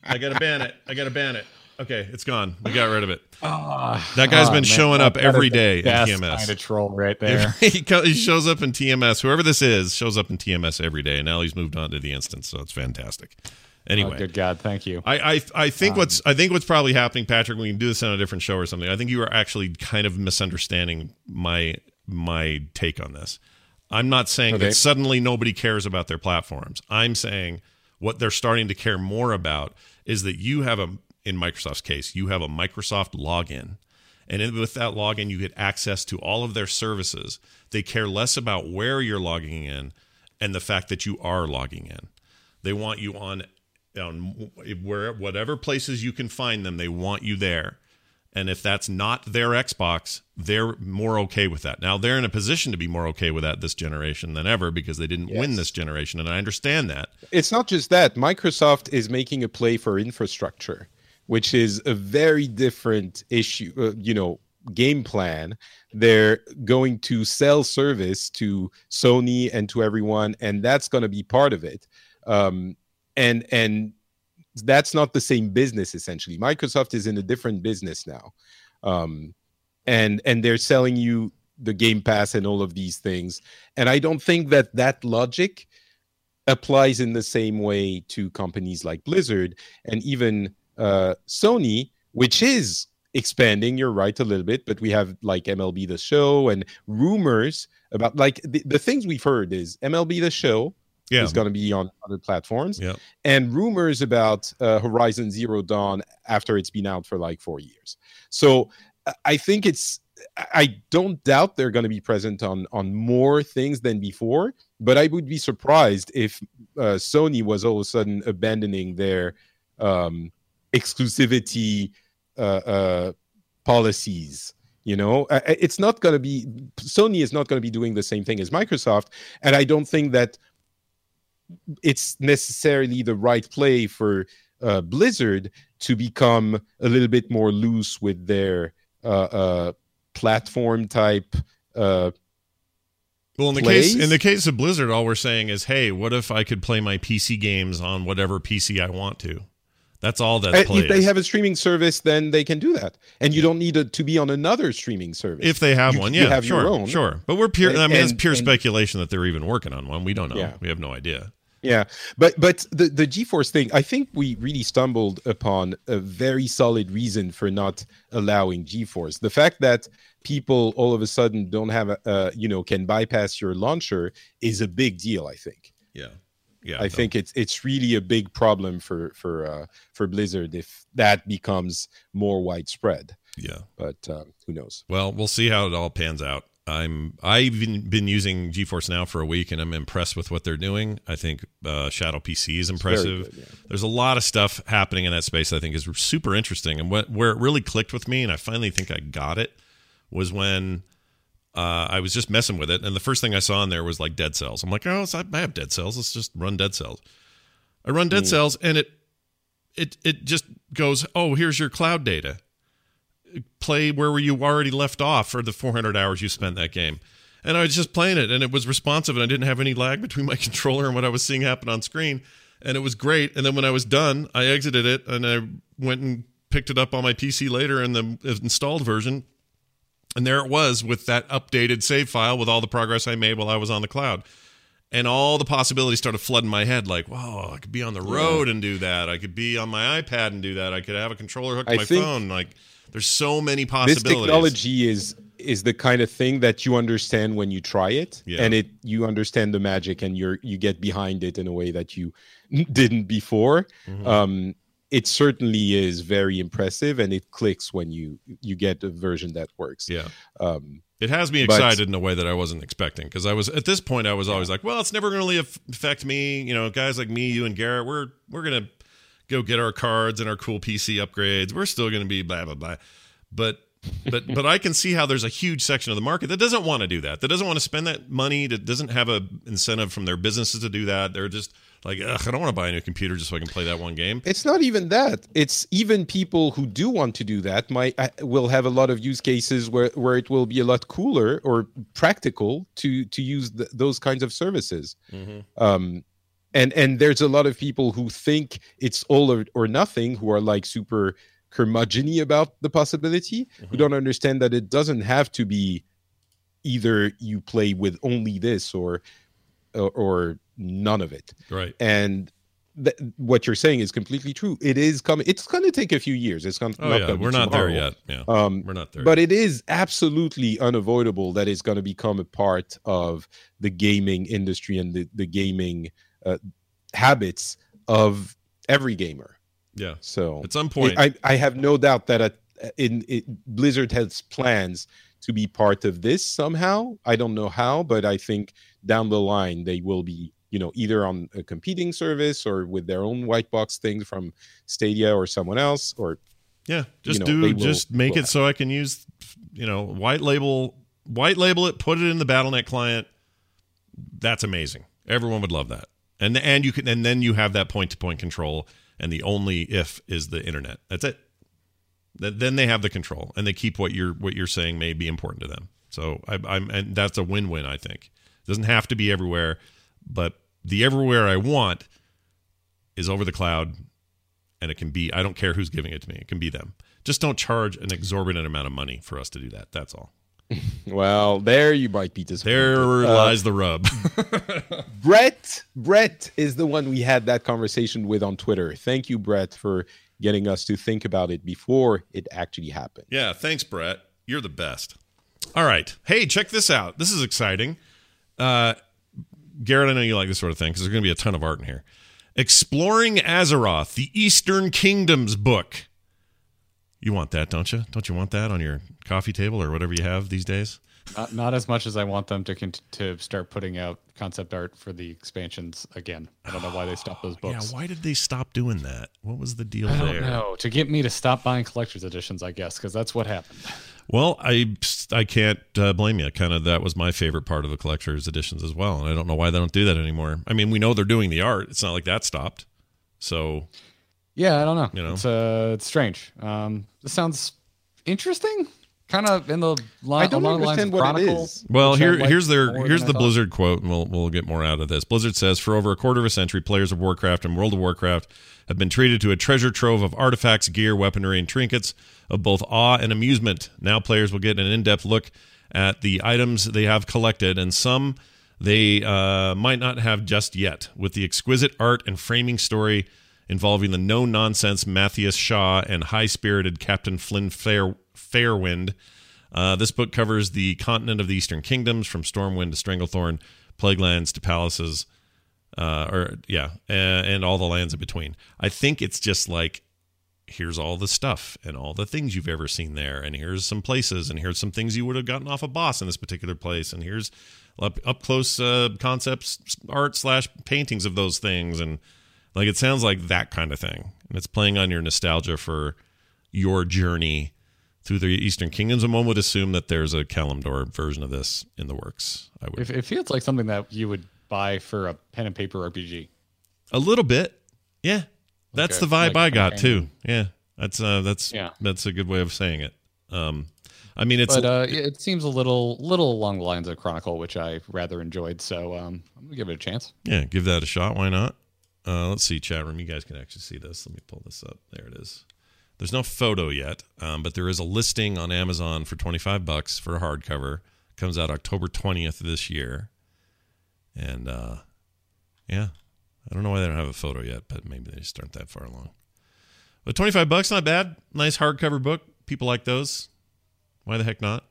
I gotta ban it. I gotta ban it. Okay, it's gone. We got rid of it. that guy's Oh, been man, showing up that every is the day in TMS. Kind of troll right there. *laughs* he, he shows up in TMS. Whoever this is shows up in TMS every day, and now he's moved on to the instance, so it's fantastic. Anyway, Oh, good God, thank you. I, I I think um, what's I think what's probably happening, Patrick. We can do this on a different show or something. I think you are actually kind of misunderstanding my my take on this. I'm not saying Okay. that suddenly nobody cares about their platforms. I'm saying what they're starting to care more about is that you have a in Microsoft's case, you have a Microsoft login. And in, with that login, you get access to all of their services. They care less about where you're logging in and the fact that you are logging in. They want you on on where whatever places you can find them, they want you there. And if that's not their Xbox, they're more okay with that. Now they're in a position to be more okay with that this generation than ever because they didn't win this generation, and I understand that. It's not just that. Microsoft is making a play for infrastructure, which is a very different issue, uh, you know, game plan. They're going to sell service to Sony and to everyone, and that's going to be part of it. Um, and and that's not the same business essentially. Microsoft is in a different business now. Um, and and they're selling you the Game Pass and all of these things. And I don't think that that logic applies in the same way to companies like Blizzard and even uh, Sony, which is expanding. You're right a little bit, but we have like MLB the Show and rumors about like the, the things we've heard is MLB the Show Yeah. is going to be on other platforms, Yeah. and rumors about uh, Horizon Zero Dawn after it's been out for like four years. So I- think it's. I- don't doubt they're going to be present on on more things than before, but I would be surprised if uh, Sony was all of a sudden abandoning their um, exclusivity uh, uh, policies. You know, it's not going to be Sony is not going to be doing the same thing as Microsoft, and I don't think that it's necessarily the right play for uh, Blizzard to become a little bit more loose with their uh, uh, platform type. Uh, Well, in the case in the case of Blizzard, all we're saying is, hey, what if I could play my PC games on whatever PC I want to? That's all that uh, plays. if they have a streaming service, then they can do that, and you don't need a, to be on another streaming service. if they have You- one, you yeah, have sure, your own. sure. But we're pure. I mean, it's pure and- speculation that they're even working on one. We don't know. Yeah. We have no idea. Yeah, but but the the GeForce thing, I think we really stumbled upon a very solid reason for not allowing GeForce. The fact that people all of a sudden don't have a, uh, you know, can bypass your launcher is a big deal. I think. Yeah, yeah. I the- think it's it's really a big problem for for uh, for Blizzard if that becomes more widespread. Yeah. But uh, who knows? Well, we'll see how it all pans out. I'm I've been, been using GeForce now for a week, and I'm impressed with what they're doing. I think uh, Shadow PC is impressive. good, yeah. There's a lot of stuff happening in that space. I think is super interesting, and what, where it really clicked with me, and I finally think I got it, was when uh, I was just messing with it, and the first thing I saw in there was like Dead Cells. I'm like, oh, I have Dead Cells. Let's just run Dead Cells. I run Dead Cells, and it it it just goes, oh, here's your cloud data play where you already left off for the 400 hours you spent that game. And I was just playing it, and it was responsive, and I didn't have any lag between my *laughs* controller and what I was seeing happen on screen, and it was great. And then when I was done, I exited it, and I went and picked it up on my PC later in the installed version, and there it was with that updated save file with all the progress I made while I was on the cloud. And all the possibilities started flooding my head like, wow, I could be on the road and do that. I could be on my iPad and do that. I could have a controller hooked to I my phone. Like, there's so many possibilities. this technology is is the kind of thing that you understand when you try it Yeah. and it you understand the magic and you're you get behind it in a way that you didn't before Mhm. um it certainly is very impressive and it clicks when you you get a version that works yeah. um It has me But- excited in a way that I wasn't expecting because I was at this point I was always like, well, it's never going to really affect me. You know, guys like me, you and Garrett, we're we're gonna go get our cards and our cool PC upgrades. We're still going to be blah blah blah. But but *laughs* but I can see how there's a huge section of the market that doesn't want to do that. That doesn't want to spend that money. That doesn't have a incentive from their businesses to do that. They're just like, Ugh, I don't want to buy a new computer just so I can play that one game. It's not even that. It's even people who do want to do that might uh, will have a lot of use cases where where it will be a lot cooler or practical to to use th- those kinds of services. Um, and and there's a lot of people who think it's all or, or nothing, who are like super curmudgeony about the possibility, who don't understand that it doesn't have to be either you play with only this or or, or none of it Right. and th- what you're saying is completely true. It is coming. It's going to take a few years. It's going. Oh not yeah, we're not there yet. Yeah, Um, we're not there. but it is absolutely unavoidable that it's going to become a part of the gaming industry and the the gaming uh, habits of every gamer. yeah, So at some point, I, I have no doubt that at, in it, Blizzard has plans to be part of this somehow. I don't know how, but I think down the line they will be, you know, either on a competing service or with their own white box thing from Stadia or someone else. Or Yeah, just know, they do will- just make it so I can use you know, white label white label it, put it in the BattleNet client. That's amazing. Everyone would love that. And and you can and then you have that point to point control and the only if is the internet. That's it. Th- Then they have the control and they keep what you're what you're saying may be important to them. So I, I'm and that's a win-win. I think it doesn't have to be everywhere, but the everywhere I want is over the cloud and it can be i don't care who's giving it to me it can be them. Just don't charge an exorbitant amount of money for us to do that that's all. *laughs* Well, there you might be disappointed. there Uh, lies the rub. *laughs* Brett, Brett is the one we had that conversation with on Twitter. Thank you, Brett, for getting us to think about it before it actually happened. yeah thanks brett. You're the best. All right. Hey check this out. This is exciting uh garrett i know you like this sort of thing because there's going to be a ton of art in here exploring azeroth the eastern kingdoms book you want that don't you don't you want that on your coffee table or whatever you have these days Not, not as much as I want them to to start putting out concept art for the expansions again. I don't know why they stopped those *sighs* books. yeah why did they stop doing that what was the deal I there don't know. To get me to stop buying collector's editions, I guess, because that's what happened. Well, I I can't uh, blame you. Kind of that was my favorite part of the collector's editions as well, and I don't know why they don't do that anymore. I mean, we know they're doing the art. It's not like that stopped. So Yeah, I don't know. You know? it's uh, it's strange. Um, this sounds interesting. Kind of in the line. I don't along understand what it Chronicle, is. Well, here like here's their here's than I the thought. Blizzard quote, and we'll we'll get more out of this. Blizzard says, "For over a quarter of a century, players of Warcraft and World of Warcraft have been treated to a treasure trove of artifacts, gear, weaponry, and trinkets of both awe and amusement. Now, players will get an in-depth look at the items they have collected, and some they uh, might not have just yet. With the exquisite art and framing story involving the no-nonsense Matthias Shaw and high-spirited Captain Flynn Fair, Fairwind." Uh, this book covers the continent of the Eastern Kingdoms, from Stormwind to Stranglethorn, Plaguelands to Palaces, uh, or yeah, and, and all the lands in between. I think it's just like here's all the stuff and all the things you've ever seen there, and here's some places, and here's some things you would have gotten off a boss in this particular place, and here's up, up close uh, concepts, art slash paintings of those things, and like it sounds like that kind of thing, and it's playing on your nostalgia for your journey through the Eastern Kingdoms, and one would assume that there's a Kalimdor version of this in the works. I would It, it feels like something that you would buy for a pen and paper RPG. a little bit, yeah. That's Okay. the vibe Like I got too. Yeah, that's uh, that's Yeah. that's a good way of saying it. Um, I mean, it's But uh, it seems a little little along the lines of Chronicle, which I rather enjoyed. So um, I'm gonna give it a chance. yeah, give that a shot. Why not? Uh, let's see, chat room. You guys can actually see this. Let me pull this up. There it is. There's no photo yet, um, but there is a listing on Amazon for 25 bucks for a hardcover. Comes out October 20th this year, and uh, yeah, I don't know why they don't have a photo yet, but maybe they just aren't that far along. But 25 bucks, not bad. Nice hardcover book. People like those. Why the heck not?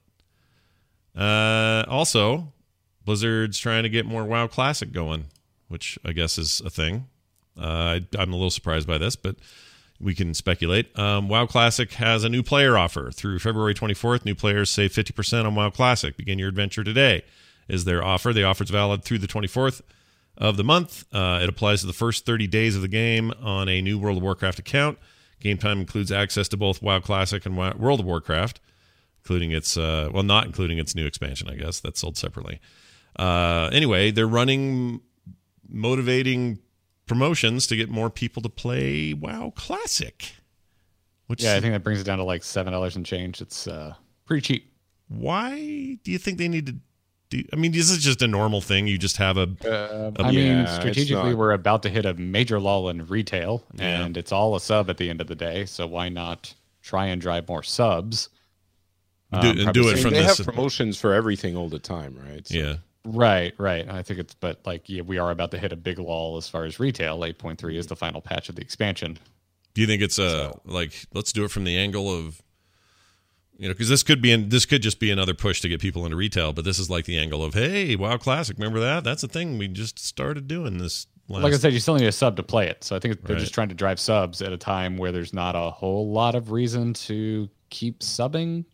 Uh, also, Blizzard's trying to get more WoW Classic going, which I guess is a thing. Uh, I, I'm a little surprised by this, but we can speculate. Um, WoW Classic has a new player offer through February 24th. New players save 50% on WoW Classic. Begin your adventure today. Is their offer? The offer is valid through the 24th of the month. Uh, it applies to the first 30 days of the game on a new World of Warcraft account. Game time includes access to both WoW Classic and WoW- World of Warcraft, including its uh, well, not including its new expansion. I guess that's sold separately. Uh, anyway, they're running motivating promotions to get more people to play WoW Classic. Which Yeah, I think that brings it down to like seven dollars and change. It's uh, pretty cheap. why do you think they need to do? I mean, this is just a normal thing. You just have a I mean, it's strategically, not- we're about to hit a major lull in retail, Yeah. and it's all a sub at the end of the day. So why not try and drive more subs? do, Um, and do it from they this. have promotions for everything all the time, right? So- yeah, Right, right. I think it's, but like, yeah, we are about to hit a big lull as far as retail. 8.3 is the final patch of the expansion. Do you think it's uh like let's do it from the angle of you know because this could be an, this could just be another push to get people into retail, but this is like the angle of hey, WoW Classic, remember that? That's a thing we just started doing this. Last, Like I said, you still need a sub to play it. So I think they're Right. just trying to drive subs at a time where there's not a whole lot of reason to keep subbing.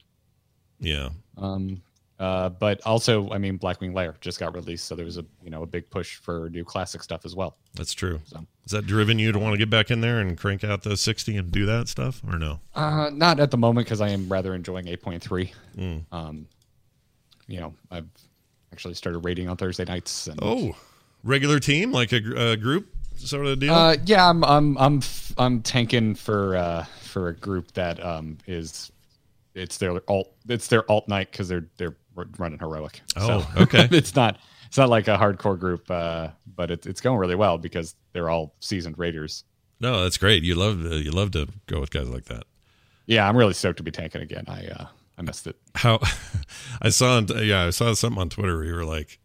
yeah, Um, uh, but also, I mean, Blackwing Lair just got released, so there was a you know a big push for new classic stuff as well. that's true. So. Is that driven you to want to get back in there and crank out the sixty and do that stuff, or no? Uh, not at the moment because I am rather enjoying 8.3. Mm. Um, you know, I've actually started raiding on Thursday nights. And, Oh, regular team like a, a group sort of deal. uh, yeah, I'm I'm I'm I'm tanking for uh for a group that um is it's their alt it's their alt night because they're they're running heroic. Oh, *laughs* okay. *laughs* it's not it's not like a hardcore group, uh, but it's it's going really well because they're all seasoned raiders. no, that's great. You love uh, you love to go with guys like that. Yeah, I'm really stoked to be tanking again. I uh I missed it. how *laughs* I saw on yeah I saw something on Twitter where you were like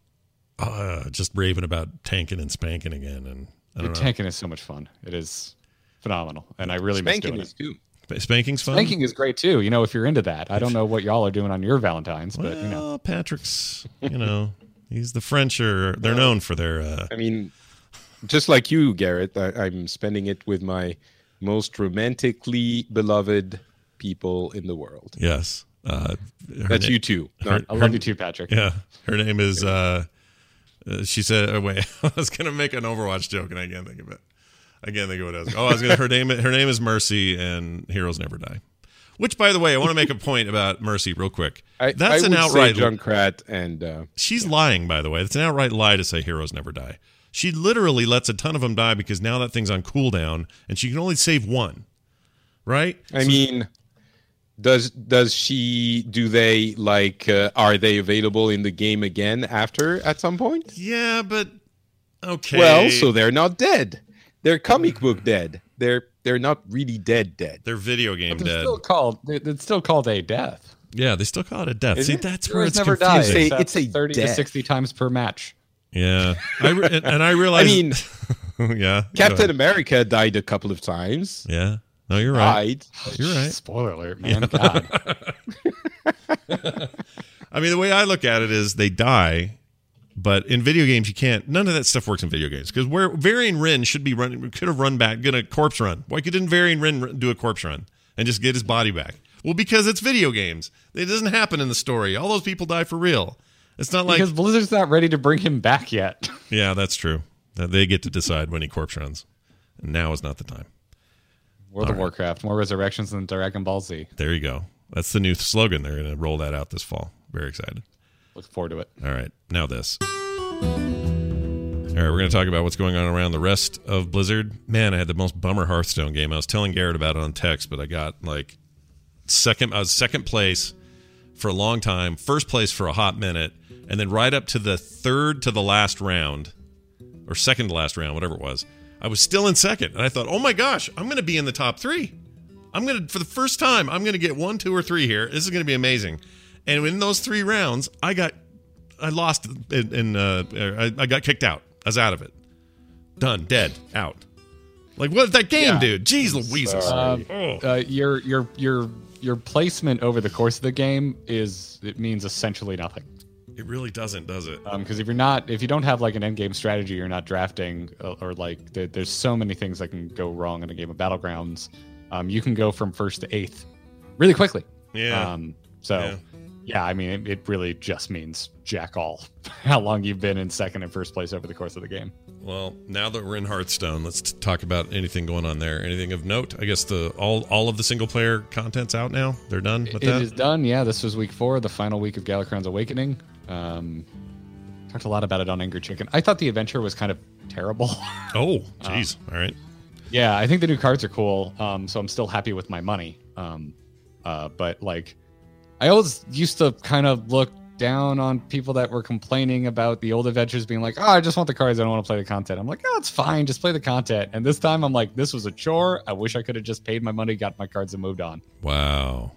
uh, just raving about tanking and spanking again and I don't know Tanking is so much fun. It is phenomenal, and I really miss Spanking doing is it. too. Sp- spanking's fun. Spanking is great too. You know, if you're into that. I don't know what y'all are doing on your Valentines, but you know, Patrick's you know he's the French are they're known for their uh, I mean, just like you, Garrett, I, I'm spending it with my most romantically beloved people in the world. yes uh, That's na- you too. her- I love you too, Patrick. yeah her name is uh, uh she said oh, *laughs* wait I was gonna make an Overwatch joke and I can't think of it I can't think of what I was oh I was gonna her name her name is Mercy and Heroes Never Die. Which, by the way, I want to make a point about Mercy real quick. I, That's I an outright Junkrat and uh, She's lying, by the way. That's an outright lie to say heroes never die. She literally lets a ton of them die because now that thing's on cooldown and she can only save one. Right? I mean, does does she do they like uh, are they available in the game again after at some point? Yeah, but okay. Well, so they're not dead. They're comic *laughs* book dead. They're they're not really dead dead. they're video game It's dead. still called. It's still called a death. yeah, they still call it a death. Is See, it? that's where it's never die. confusing. It's a- except it's a thirty to sixty times per match. Yeah, I re- and, and I *laughs* I mean, *laughs* yeah, Captain. America died a couple of times. Yeah, no, you're right. Died. You're right. Spoiler alert, man. God. I mean, the way I look at it is they die, but in video games you can't. None of that stuff works in video games because where Varian Wrynn should be running, could have run back, gonna corpse run. Why couldn't Varian run- do a corpse run and just get his body back? Well, because it's video games. It doesn't happen in the story. All those people die for real. It's not like because Blizzard's not ready to bring him back yet. *laughs* yeah, that's true. They get to decide when he corpse runs. And now is not the time. World of Warcraft, more resurrections than Dragon Ball Z. There you go. That's the new slogan. They're going to roll that out this fall. Very excited. Look forward to it. All right, now this. All right, we're going to talk about what's going on around the rest of Blizzard. Man, I had the most bummer Hearthstone game. I was telling Garrett about it on text, but I got like second. I was second place for a long time, first place for a hot minute, and then right up to the third to the last round, or second to last round, whatever it was. I was still in second, and I thought, oh my gosh, I'm going to be in the top three. I'm going to, for the first time, I'm going to get one, two, or three here. This is going to be amazing. And in those three rounds, I got, I lost, in, in uh, I, I got kicked out. I was out of it. Done, dead, out. Like what that game, Yeah. dude? Jeez Louises. Um, Oh. uh, your your your your placement over the course of the game is it means essentially nothing. It really doesn't, does it? because if you're not if you don't have like an end game strategy you're not drafting uh, or like there, there's so many things that can go wrong in a game of battlegrounds um, you can go from first to eighth really quickly Yeah. um, so Yeah. Yeah, i mean it, it really just means jack all *laughs* how long you've been in second and first place over the course of the game Well, now that we're in Hearthstone, let's t- talk about anything going on there. Anything of note? I guess the all all of the single player content's out now. They're done with It that. is done yeah this was week four the final week of Galakrond's awakening um, talked a lot about it on angry chicken i thought the adventure was kind of terrible *laughs* Oh, jeez. all right. Yeah, I think the new cards are cool. Um, so I'm still happy with my money. Um, uh, but like, I always used to kind of look down on people that were complaining about the old adventures being like, oh, I just want the cards. I don't want to play the content. I'm like, oh, it's fine. Just play the content. And this time I'm like, this was a chore. I wish I could have just paid my money, got my cards, and moved on. Wow.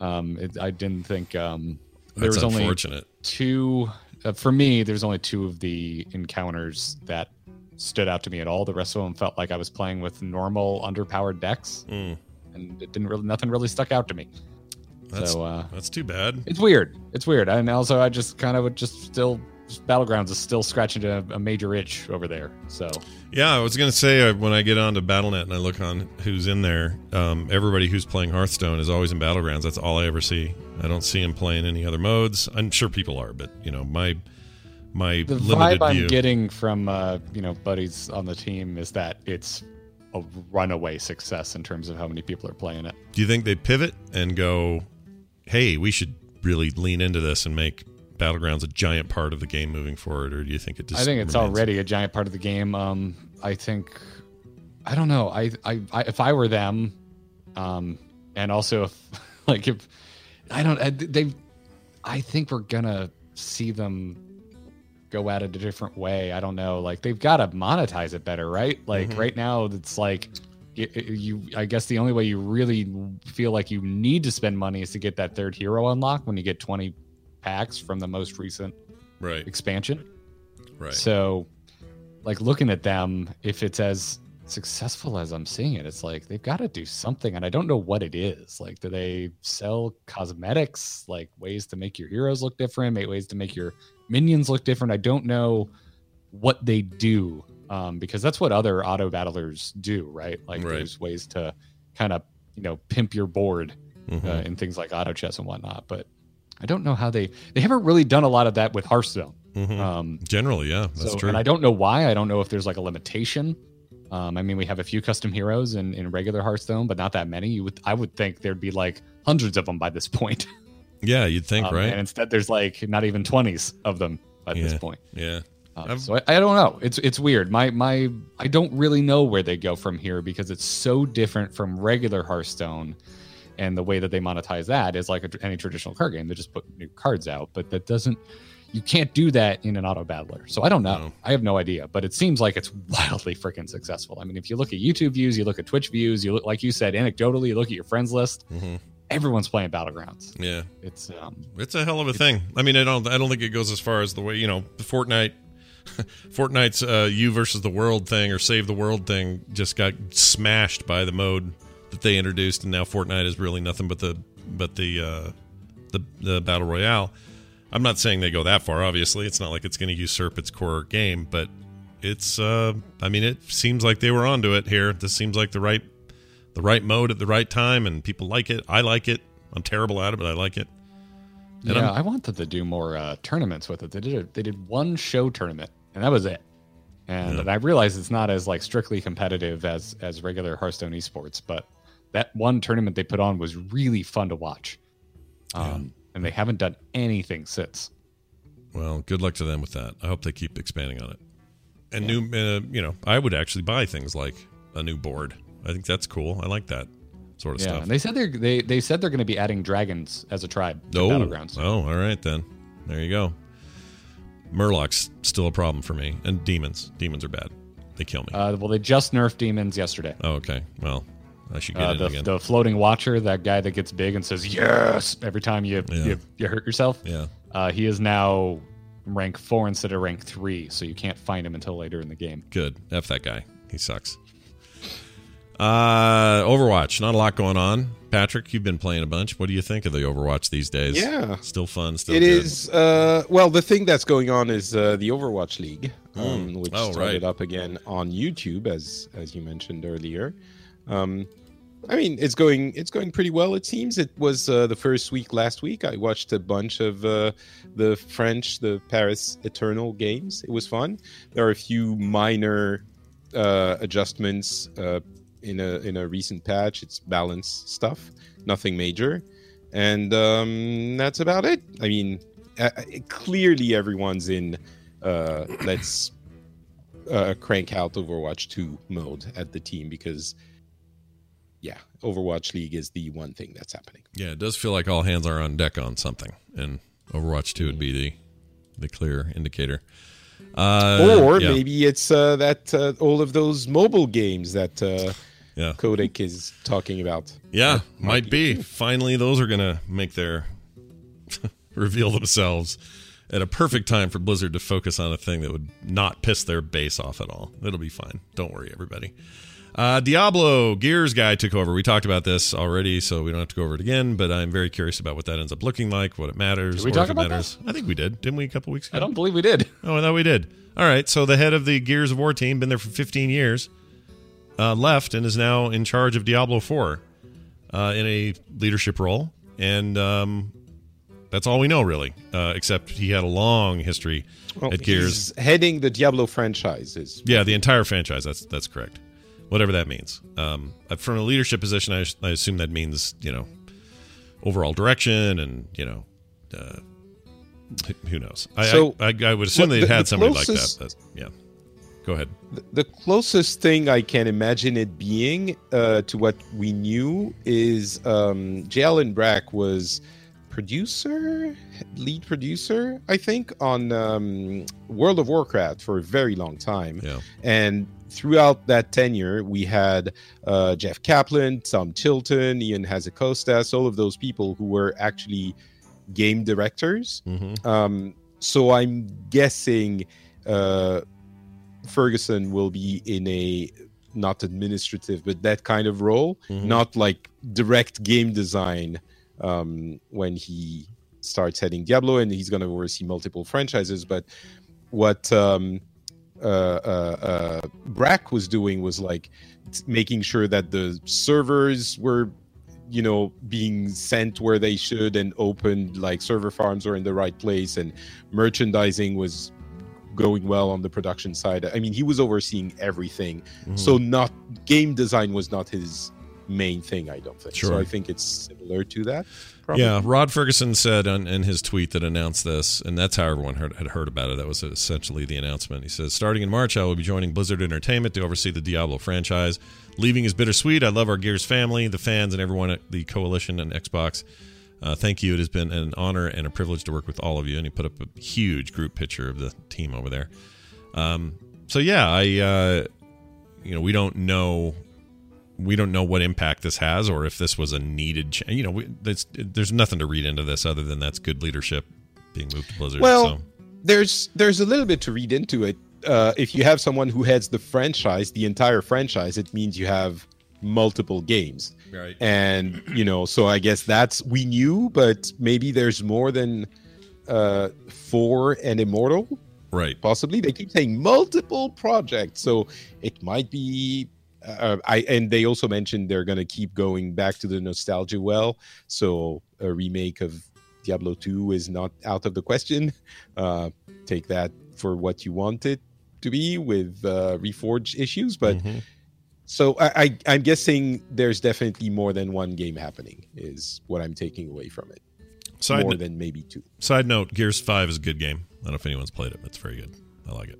Um, it, I didn't think um, there That's was only two uh, for me there's only two of the encounters that stood out to me at all the rest of them felt like i was playing with normal underpowered decks Mm, and it didn't really nothing really stuck out to me that's so uh that's too bad. it's weird it's weird and also i just kind of would just still battlegrounds is still scratching a, a major itch over there so Yeah, I was gonna say uh, when I get onto BattleNet and I look on who's in there, um, everybody who's playing Hearthstone is always in Battlegrounds. That's all I ever see. I don't see them playing any other modes. I'm sure people are, but you know my my the limited vibe view. i'm getting from uh you know buddies on the team is that it's a runaway success in terms of how many people are playing it Do you think they pivot and go, "Hey, we should really lean into this and make Battlegrounds a giant part of the game moving forward," or do you think it just? I think it's already a giant part of the game. Um, I think, I don't know. I, I, I if I were them, um, and also if, *laughs* like if, I don't, they, I think we're gonna see them go at it a different way. I don't know. Like they've got to monetize it better, right? Like Mm-hmm. right now, it's like. You, I guess the only way you really feel like you need to spend money is to get that third hero unlock when you get 20 packs from the most recent right, expansion. right. So, like looking at them, if it's as successful as I'm seeing it, it's like they've got to do something, and I don't know what it is. Like, do they sell cosmetics, like ways to make your heroes look different, make ways to make your minions look different? I don't know what they do, um, because that's what other auto battlers do, right? Like, Right. there's ways to kind of you know pimp your board Mhm. uh, in things like auto chess and whatnot, but. I don't know how they they haven't really done a lot of that with Hearthstone. Mhm. Um, Generally, yeah, that's so, true. And I don't know why. I don't know if there's like a limitation. Um, I mean, we have a few custom heroes in, in regular Hearthstone, but not that many. You would, I would think there'd be like hundreds of them by this *laughs* point. yeah, you'd think, Um, right? And instead, there's like not even twenties of them by this point. yeah. Um, so I, I don't know. It's it's weird. My my I don't really know where they go from here because it's so different from regular Hearthstone, and the way that they monetize that is like a, any traditional card game. They just put new cards out, but that doesn't. You can't do that in an auto battler. So I don't know. No. I have no idea, but it seems like it's *laughs* wildly freaking successful. I mean, if you look at YouTube views, you look at Twitch views, you look like you said anecdotally, you look at your friends list. Mhm. Everyone's playing battlegrounds. Yeah. It's um, It's a hell of a thing. I mean, I don't I don't think it goes as far as the way, you know, the Fortnite *laughs* Fortnite's uh you versus the world thing or save the world thing just got smashed by the mode that they introduced and now Fortnite is really nothing but the but the uh the the battle royale. I'm not saying they go that far obviously. It's not like it's going to usurp its core game, but it's uh I mean, it seems like they were onto it here. This seems like the right the right mode at the right time and people like it. I like it. I'm terrible at it, but I like it. And yeah, I'm- I want them to do more uh, tournaments with it. They did a, they did one show tournament, and that was it. And, Yeah. and I realize it's not as like strictly competitive as as regular Hearthstone esports, but that one tournament they put on was really fun to watch. Um, And they haven't done anything since. Well, good luck to them with that. I hope they keep expanding on it. And new, uh, you know, I would actually buy things like a new board. I think that's cool. I like that sort of Yeah, stuff. and they said they're they they said they're going to be adding dragons as a tribe to oh, battlegrounds. oh, all right then. There you go. Murloc's still a problem for me, and demons. Demons are bad. They kill me. Uh, well, they just nerfed demons yesterday. oh, okay. Well, I should get Uh, the, again. the floating watcher, that guy that gets big and says yes every time you Yeah. you, you hurt yourself. yeah. Uh, he is now rank four instead of rank three, so you can't find him until later in the game. Good. F that guy. He sucks. Uh, Overwatch. Not a lot going on. Patrick, you've been playing a bunch. What do you think of the Overwatch these days? Yeah. still fun. Still It good. is uh, well. The thing that's going on is uh, the Overwatch League, um, which Oh, started right. up again on YouTube, as as you mentioned earlier. Um, I mean, it's going it's going pretty well. It seems it was uh, the first week last week. I watched a bunch of uh, the French, the Paris Eternal games. It was fun. There are a few minor uh, adjustments uh, in a in a recent patch. It's balance stuff, nothing major, and um, that's about it. I mean, uh, clearly everyone's in. Uh, let's uh, crank out Overwatch 2 mode at the team because, yeah, Overwatch League is the one thing that's happening. Yeah, it does feel like all hands are on deck on something, and Overwatch Two would be the the clear indicator. Uh, or yeah, maybe it's uh, that uh, all of those mobile games that uh, yeah, Kotaku is talking about. yeah, might be. Finally, those are gonna make their *laughs* reveal themselves at a perfect time for Blizzard to focus on a thing that would not piss their base off at all. It'll be fine. Don't worry, everybody. Uh, Diablo Gears guy took over. We talked about this already, so we don't have to go over it again. But I'm very curious about what that ends up looking like, what it matters. Did we or talk about matters. I think we did, didn't we? A couple weeks ago. I don't believe we did. Oh, I thought we did. All right. So the head of the Gears of War team, been there for 15 years, uh, left and is now in charge of Diablo 4 uh, in a leadership role. And um, that's all we know, really, uh, except he had a long history Well, at Gears. he's heading the Diablo franchise. Is Yeah, the entire franchise. That's that's correct. Whatever that means. Um, uh, from a leadership position, I, I assume that means you know overall direction and you know uh, who- knows. I, So, I, I, I would assume what- they the- had somebody closest- like that. But, yeah, go ahead. the, closest thing I can imagine it being uh, to what we knew is um, J. Allen Brack was producer, lead producer, I think, on um, World of Warcraft for a very long time. Yeah. And throughout that tenure, we had uh, Jeff Kaplan, Tom Chilton, Ion Hazzikostas, all of those people who were actually game directors. hmm Um, so I'm guessing uh, Ferguson will be in a not administrative, but that kind of role, Mhm. not like direct game design um, when he starts heading Diablo, and he's going to oversee multiple franchises. But what um, uh, uh, uh, Brack was doing was like t- making sure that the servers were you know being sent where they should and opened like server farms were in the right place and merchandising was going well on the production side i mean he was overseeing everything Mm-hmm. so not game design was not his main thing i don't think so Sure. i think it's similar to that probably. Yeah, Rod Ferguson said on, in his tweet that announced this, and that's how everyone heard, had heard about it. That was essentially the announcement. He says, Starting in March, I will be joining Blizzard Entertainment to oversee the Diablo franchise. Leaving is bittersweet. I love our Gears family, the fans, and everyone at the Coalition and Xbox. Uh, thank you. It has been an honor and a privilege to work with all of you. And he put up a huge group picture of the team over there. Um, so, yeah, I, uh, you know, we don't know we don't know what impact this has or if this was a needed cha- you know we, there's nothing to read into this other than that's good leadership being moved to blizzard Well, so there's there's a little bit to read into it. Uh, if you have someone who heads the franchise, the entire franchise, it means you have multiple games. right And you know, so I guess that's we knew, but maybe there's more than uh, four and immortal. right Possibly, they keep saying multiple projects, so it might be. Uh, I and they also mentioned they're going to keep going back to the nostalgia well. So a remake of Diablo 2 is not out of the question. Uh, take that for what you want it to be with uh, Reforged issues, but Mhm. So I, I, I'm guessing there's definitely more than one game happening. Is what I'm taking away from it. side, more no- than maybe two. side note gears 5 is a good game i don't know if anyone's played it but it's very good i like it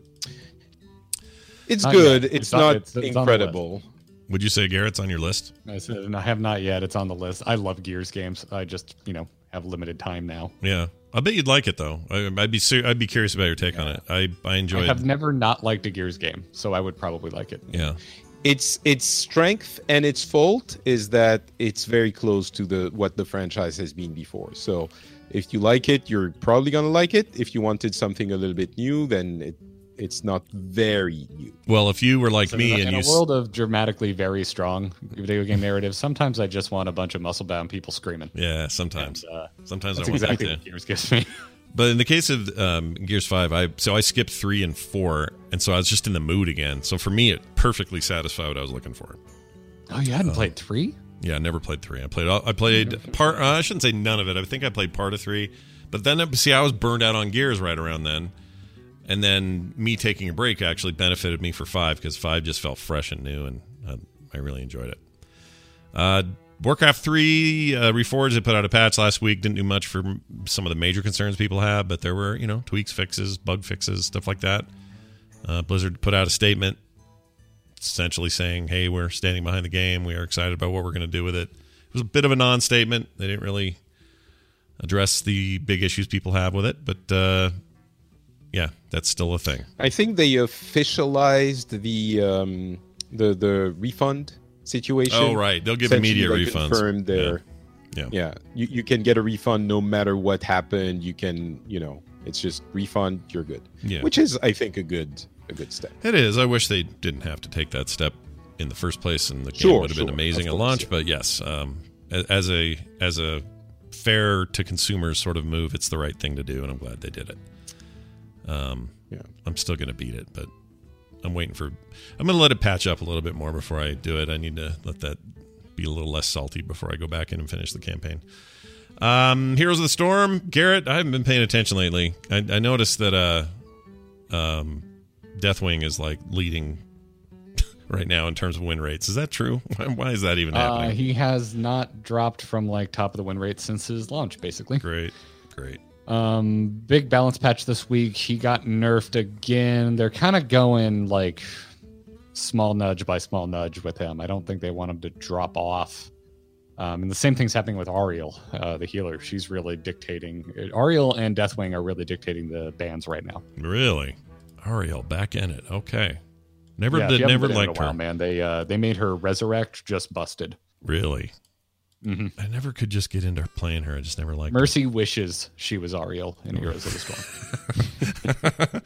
It's Not good. yet. It's, It's on- not it's- it's incredible. would you say garrett's on your list I said, I have not yet. It's on the list. I love Gears games. I just, you know, have limited time now. yeah i bet you'd like it though I, i'd be ser- i'd be curious about your take on it i i enjoy I it have never not liked a Gears game, so I would probably like it. yeah its its strength and its fault is that it's very close to the what the franchise has been before. So if you like it, you're probably gonna like it. If you wanted something a little bit new, then it it's not very new. Well, if you were like So me in, a- and in you a s- world of dramatically very strong video game narratives, sometimes I just want a bunch of muscle bound people screaming. yeah, sometimes, And, uh, sometimes I that's want exactly that what too. Gears gives me. *laughs* But in the case of um, Gears Five, I so I skipped three and four, and so I was just in the mood again. So for me, it perfectly satisfied what I was looking for. Oh, you hadn't played three? Yeah, I never played three. I played. I played part. Uh, I shouldn't say none of it. I think I played part of three, but then uh, see, I was burned out on Gears right around then, and then me taking a break actually benefited me for five because five just felt fresh and new, and uh, I really enjoyed it. Uh, Warcraft three uh, Reforged. They put out a patch last week. Didn't do much for some of the major concerns people have, but there were you know tweaks, fixes, bug fixes, stuff like that. Uh, Blizzard put out a statement essentially saying, "Hey, we're standing behind the game. We are excited about what we're going to do with it." It was a bit of a non-statement. They didn't really address the big issues people have with it, but uh, yeah, that's still a thing. I think they officialized the um, the the refund situation. Oh, right. They'll give immediate refunds. Confirmed their, Yeah. yeah. You you can get a refund no matter what happened. You can you know it's just refund. You're good. Yeah. Which is I think a good a good step. It is. I wish they didn't have to take that step in the first place, and the game Sure, would have been amazing at launch. yeah. But yes, um, as a as a fair to consumers sort of move, it's the right thing to do, and I'm glad they did it. Um, Yeah. I'm still going to beat it, but I'm waiting for. I'm going to let it patch up a little bit more before I do it. I need to let that be a little less salty before I go back in and finish the campaign. Um, Heroes of the Storm, Garrett. I haven't been paying attention lately. I, I noticed that uh, um, Deathwing is like leading *laughs* right now in terms of win rates. Is that true? *laughs* Why, why is that even Uh, happening? he has not dropped from like top of the win rate since his launch, basically. great, great. Um, big balance patch this week. He got nerfed again. They're kind of going like small nudge by small nudge with him. I don't think they want him to drop off. Um, and the same thing's happening with Auriel, uh, the healer. She's really dictating. Auriel and Deathwing are really dictating the bans right now. Really, Auriel back in it. Okay, never Yeah, never been in liked a while, her. man. They uh, they made her resurrect just busted. Really, Mhm. I never could just get into playing her. I just never liked. her. Mercy wishes she was Auriel in Heroes of the Storm.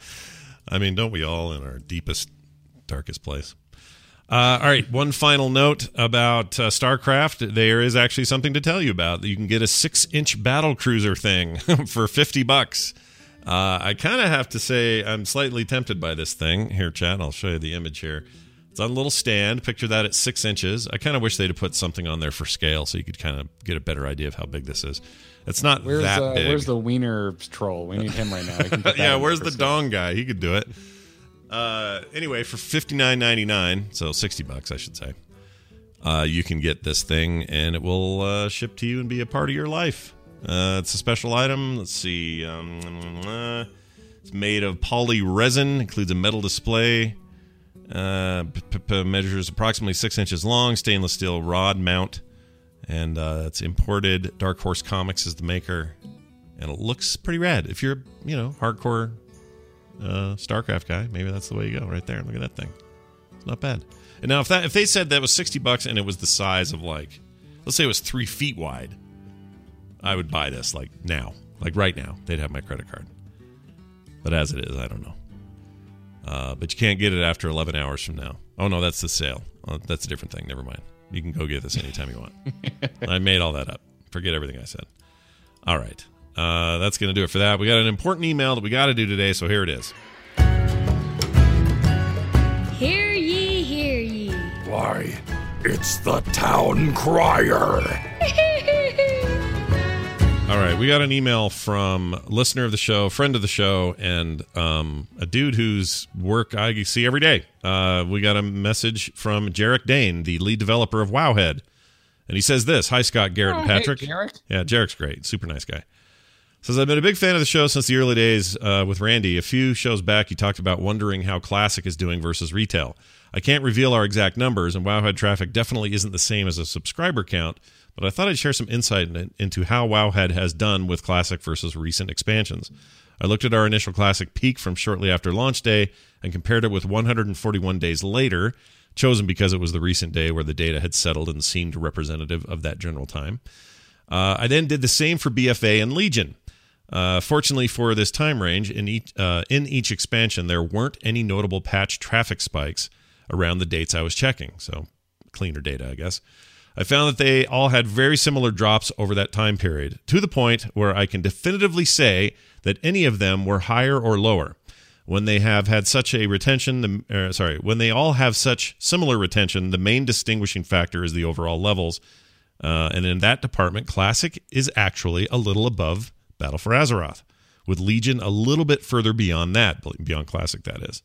*laughs* I mean, don't we all in our deepest, darkest place? Uh, all right, one final note about uh, StarCraft. There is actually something to tell you about. You can get a six-inch battle cruiser thing *laughs* for fifty bucks. Uh, I kind of have to say I'm slightly tempted by this thing. Here, chat. I'll show you the image here. It's on a little stand. Picture that at six inches. I kind of wish they'd have put something on there for scale so you could kind of get a better idea of how big this is. It's not Where's that uh, big. where's the wiener troll? We need him right now. He can *laughs* put that yeah, where's the dong guy? He could do it. Uh, anyway, for fifty nine ninety nine, so sixty bucks, I should say. Uh, you can get this thing, and it will uh, ship to you and be a part of your life. Uh, it's a special item. Let's see. Um, uh, it's made of poly resin. Includes a metal display. Uh, measures approximately six inches long. Stainless steel rod mount, and uh, it's imported. Dark Horse Comics is the maker, and it looks pretty rad. If you're, you know, hardcore uh, StarCraft guy, maybe that's the way you go. Right there, look at that thing. It's not bad. And now, if that if they said that was sixty bucks and it was the size of like, let's say it was three feet wide, I would buy this like now, like right now. They'd have my credit card. But as it is, I don't know. Uh, but you can't get it after 11 hours from now. Oh no, that's the sale. Oh, that's a different thing. Never mind. You can go get this anytime you want. *laughs* I made all that up. Forget everything I said. All right. Uh, that's going to do it for that. We got an important email that we got to do today, so here it is. Hear ye, hear ye. Why, it's the town crier. All right, we got an email from listener of the show, friend of the show, and um, a dude whose work I see every day. Uh, we got a message from Jarek Dane, the lead developer of Wowhead, and he says this: "Hi, Scott, Garrett, and Oh, Patrick. Jarek. Yeah, Jarek's great, super nice guy. Says I've been a big fan of the show since the early days uh, with Randy. A few shows back, you talked about wondering how Classic is doing versus retail. I can't reveal our exact numbers, and Wowhead traffic definitely isn't the same as a subscriber count. But I thought I'd share some insight into how Wowhead has done with Classic versus recent expansions. I looked at our initial Classic peak from shortly after launch day and compared it with 141 days later, chosen because it was the recent day where the data had settled and seemed representative of that general time. Uh, I then did the same for BFA and Legion. Uh, fortunately for this time range, in each uh, in each expansion, there weren't any notable patch traffic spikes around the dates I was checking. So cleaner data, I guess. I found that they all had very similar drops over that time period, to the point where I can definitively say that any of them were higher or lower. When they have had such a retention, the, uh, sorry, when they all have such similar retention, the main distinguishing factor is the overall levels. Uh, and in that department, Classic is actually a little above Battle for Azeroth, with Legion a little bit further beyond that, beyond Classic, that is.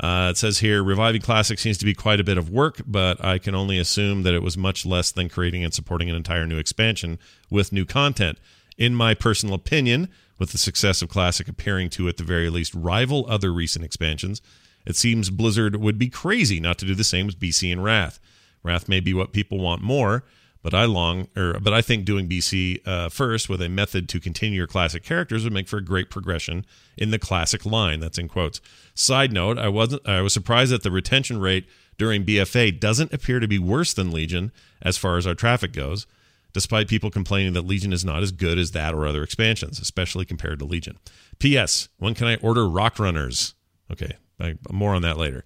Uh, it says here, reviving Classic seems to be quite a bit of work, but I can only assume that it was much less than creating and supporting an entire new expansion with new content. In my personal opinion, with the success of Classic appearing to, at the very least, rival other recent expansions, it seems Blizzard would be crazy not to do the same with BC and Wrath. Wrath may be what people want more, but I long, or but I think doing BC uh, first with a method to continue your classic characters would make for a great progression in the classic line. That's in quotes. Side note: I wasn't. I was surprised that the retention rate during BFA doesn't appear to be worse than Legion as far as our traffic goes despite people complaining that Legion is not as good as that or other expansions, especially compared to Legion. P.S. When can I order Rock Runners? Okay, I, more on that later.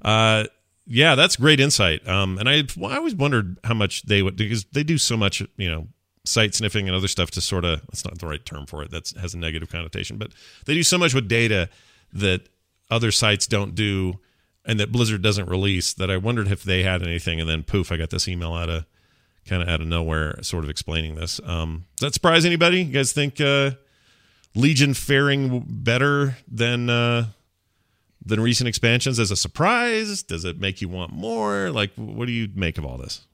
Uh, yeah, that's great insight. Um, and I, well, I always wondered how much they would because they do so much, you know, site sniffing and other stuff to sort of that's not the right term for it. That has a negative connotation, but they do so much with data that other sites don't do and that Blizzard doesn't release that I wondered if they had anything. And then poof, I got this email out of kind of out of nowhere, sort of explaining this. Um, does that surprise anybody? You guys think uh, Legion faring better than uh, than recent expansions as a surprise? Does it make you want more? Like, what do you make of all this?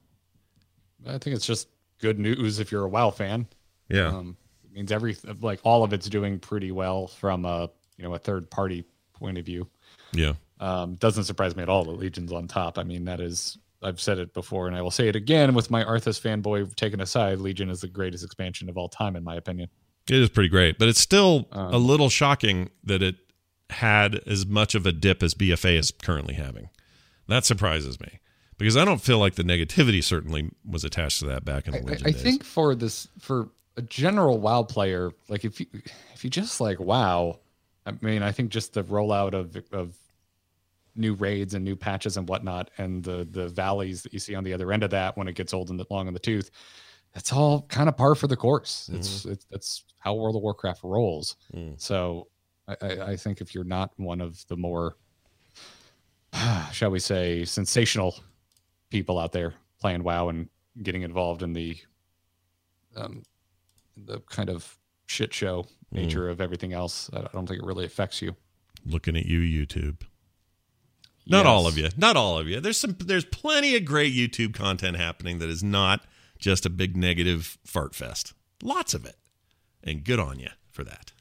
I think it's just good news if you're a WoW fan. Yeah, um, it means every like all of it's doing pretty well from a you know a third party point of view. Yeah, um, doesn't surprise me at all that Legion's on top. I mean, that is I've said it before and I will say it again with my Arthas fanboy taken aside. Legion is the greatest expansion of all time, in my opinion. It is pretty great, but it's still um, a little shocking that it had as much of a dip as BFA is currently having. That surprises me because I don't feel like the negativity certainly was attached to that back in the I, I days. think for this for a general WoW player, like if you if you just like WoW, I mean, I think just the rollout of of new raids and new patches and whatnot, and the the valleys that you see on the other end of that when it gets old and long in the tooth. That's all kind of par for the course. It's mm-hmm. it's that's how World of Warcraft rolls. Mm. So I, I think if you're not one of the more, *sighs* shall we say, sensational people out there playing WoW and getting involved in the um, the kind of shit show mm. nature mm. of everything else, I don't think it really affects you. Looking at you, YouTube. Not yes. all of you. Not all of you. There's some there's plenty of great YouTube content happening that is not just a big negative fart fest. Lots of it. And good on you for that.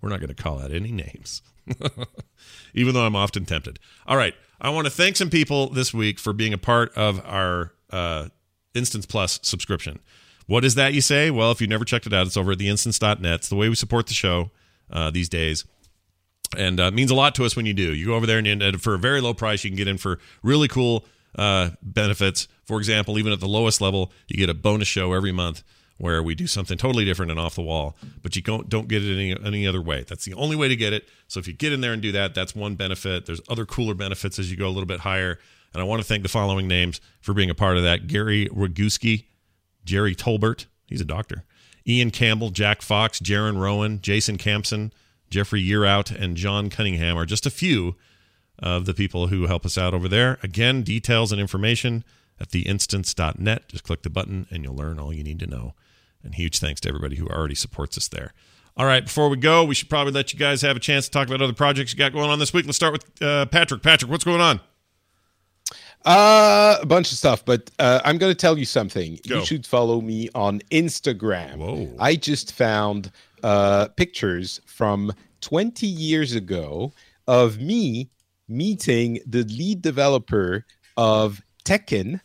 We're not going to call out any names. *laughs* Even though I'm often tempted. All right. I want to thank some people this week for being a part of our uh, Instance Plus subscription. What is that you say? Well, if you've never checked it out, it's over at theinstance.net. It's the way we support the show uh, these days and uh, means a lot to us when you do. You go over there and, you, and for a very low price, you can get in for really cool uh, benefits. For example, even at the lowest level, you get a bonus show every month where we do something totally different and off the wall, but you don't don't get it any any other way. That's the only way to get it. So if you get in there and do that, that's one benefit. There's other cooler benefits as you go a little bit higher. And I want to thank the following names for being a part of that: Gary Roguski, Jerry Tolbert, he's a doctor, Ian Campbell, Jack Fox, Jaron Rowan, Jason Campson. Jeffrey Yearout, and John Cunningham are just a few of the people who help us out over there. Again, details and information at theinstance.net. Just click the button and you'll learn all you need to know. And huge thanks to everybody who already supports us there. All right, before we go, we should probably let you guys have a chance to talk about other projects you got going on this week. Let's start with uh, Patrick. Patrick, what's going on? Uh, a bunch of stuff, but uh, I'm going to tell you something. Go. You should follow me on Instagram. Whoa. I just found uh, pictures from 20 years ago of me meeting the lead developer of Tekken,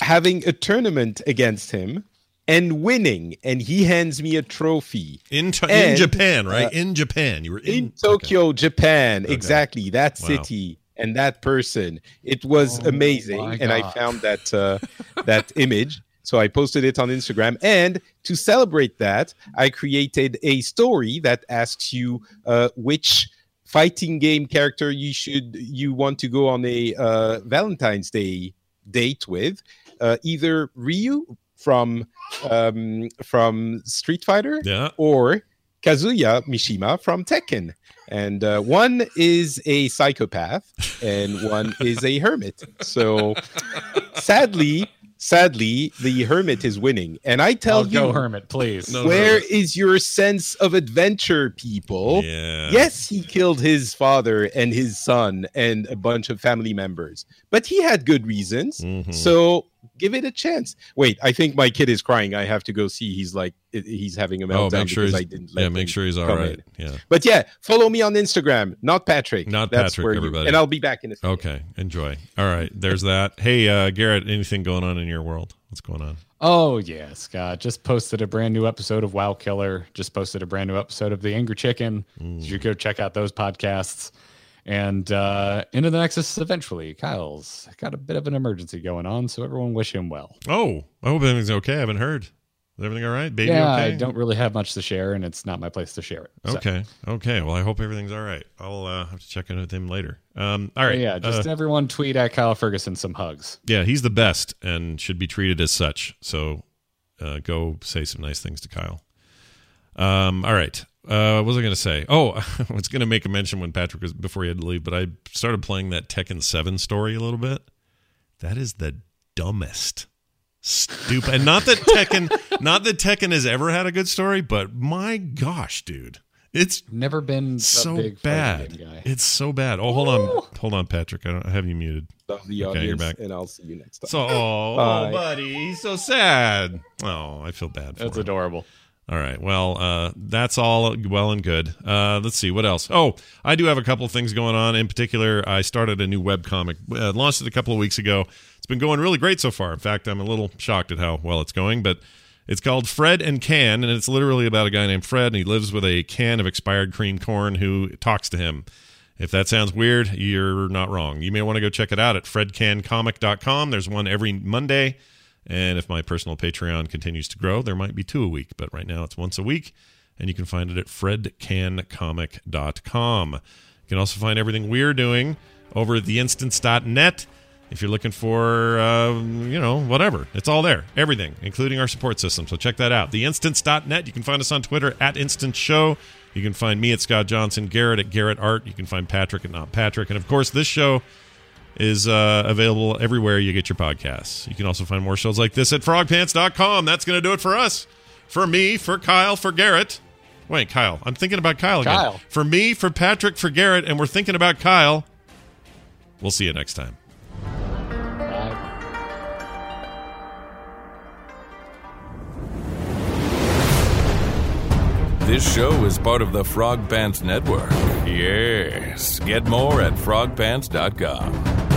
having a tournament against him and winning and he hands me a trophy. In, to- and, in japan right? uh, in japan. You were in, in tokyo okay. japan. Okay. exactly. That city wow. and that person. It was oh, amazing and i found that uh, that *laughs* image. So I posted it on Instagram, and to celebrate that, I created a story that asks you uh, which fighting game character you should you want to go on a uh, Valentine's Day date with, uh, either Ryu from um, from Street Fighter Yeah. or Kazuya Mishima from Tekken. And uh, one is a psychopath and one is a hermit. So sadly, sadly, the hermit is winning. And I tell I'll you, go hermit, please. No. where is your sense of adventure, people? Yeah. Yes, he killed his father and his son and a bunch of family members, but he had good reasons. Mhm. So give it a chance. Wait, I think my kid is crying. I have to go see. He's like, he's having a meltdown Oh, make sure because he's, I didn't let yeah, make sure he's all right. in. Yeah. But yeah, follow me on Instagram, not Patrick. Not That's Patrick, where you- everybody. and I'll be back in a second. Okay. Enjoy. All right. There's that. Hey, uh, Garrett, anything going on in your world? What's going on? Oh yeah, Scott just posted a brand new episode of WoW Killer. Just posted a brand new episode of The Angry Chicken. Mm. You should go check out those podcasts. And uh, into the Nexus eventually. Kyle's got a bit of an emergency going on, so everyone wish him well. Oh, I hope everything's okay. I haven't heard. Is everything all right? Baby yeah, okay? I don't really have much to share, and it's not my place to share it. So, Okay. Okay. Well, I hope everything's all right. I'll uh, have to check in with him later. Um, all right. yeah, just Uh, everyone tweet at Kyle Ferguson some hugs. yeah, he's the best and should be treated as such. So uh, go say some nice things to Kyle. Um, all right. Uh, what was I going to say? Oh, *laughs* I was going to make a mention when Patrick was before he had to leave, but I started playing that Tekken 7 story a little bit. That is the dumbest, stupid. and not that Tekken, *laughs* not that Tekken has ever had a good story, but my gosh, dude, it's Never been a so big bad. game guy. It's so bad. Oh, hold on, hold on, Patrick. I, don't, I have you muted. Love the Okay, you're back. and I'll see you next time. So, oh, *laughs* Bye. buddy, he's so sad. Oh, I feel bad for That's him. adorable. All right. Well, uh, that's all well and good. Uh, let's see what else. Oh, I do have a couple things going on. In particular, I started a new web comic. Uh, launched it a couple of weeks ago. It's been going really great so far. In fact, I'm a little shocked at how well it's going. But it's called Fred and Can, and it's literally about a guy named Fred, and he lives with a can of expired cream corn who talks to him. If that sounds weird, you're not wrong. You may want to go check it out at fredcancomic.com. There's one every Monday. And if my personal Patreon continues to grow, there might be two a week. But right now it's once a week. And you can find it at fredcancomic.com. You can also find everything we're doing over at theinstance.net. If you're looking for, uh, you know, whatever, it's all there. Everything, including our support system. So check that out. Theinstance.net. You can find us on Twitter at Instance Show. You can find me at Scott Johnson, Garrett at Garrett Art. You can find Patrick at Not Patrick. And of course, this show is uh, available everywhere you get your podcasts. You can also find more shows like this at frogpants.com. That's going to do it for us. For me, for Kyle, for Garrett. Wait, Kyle. I'm thinking about Kyle again. For me, for Patrick, for Garrett, and we're thinking about Kyle. We'll see you next time. This show is part of the Frog Pants Network. Yes. Get more at frogpants.com.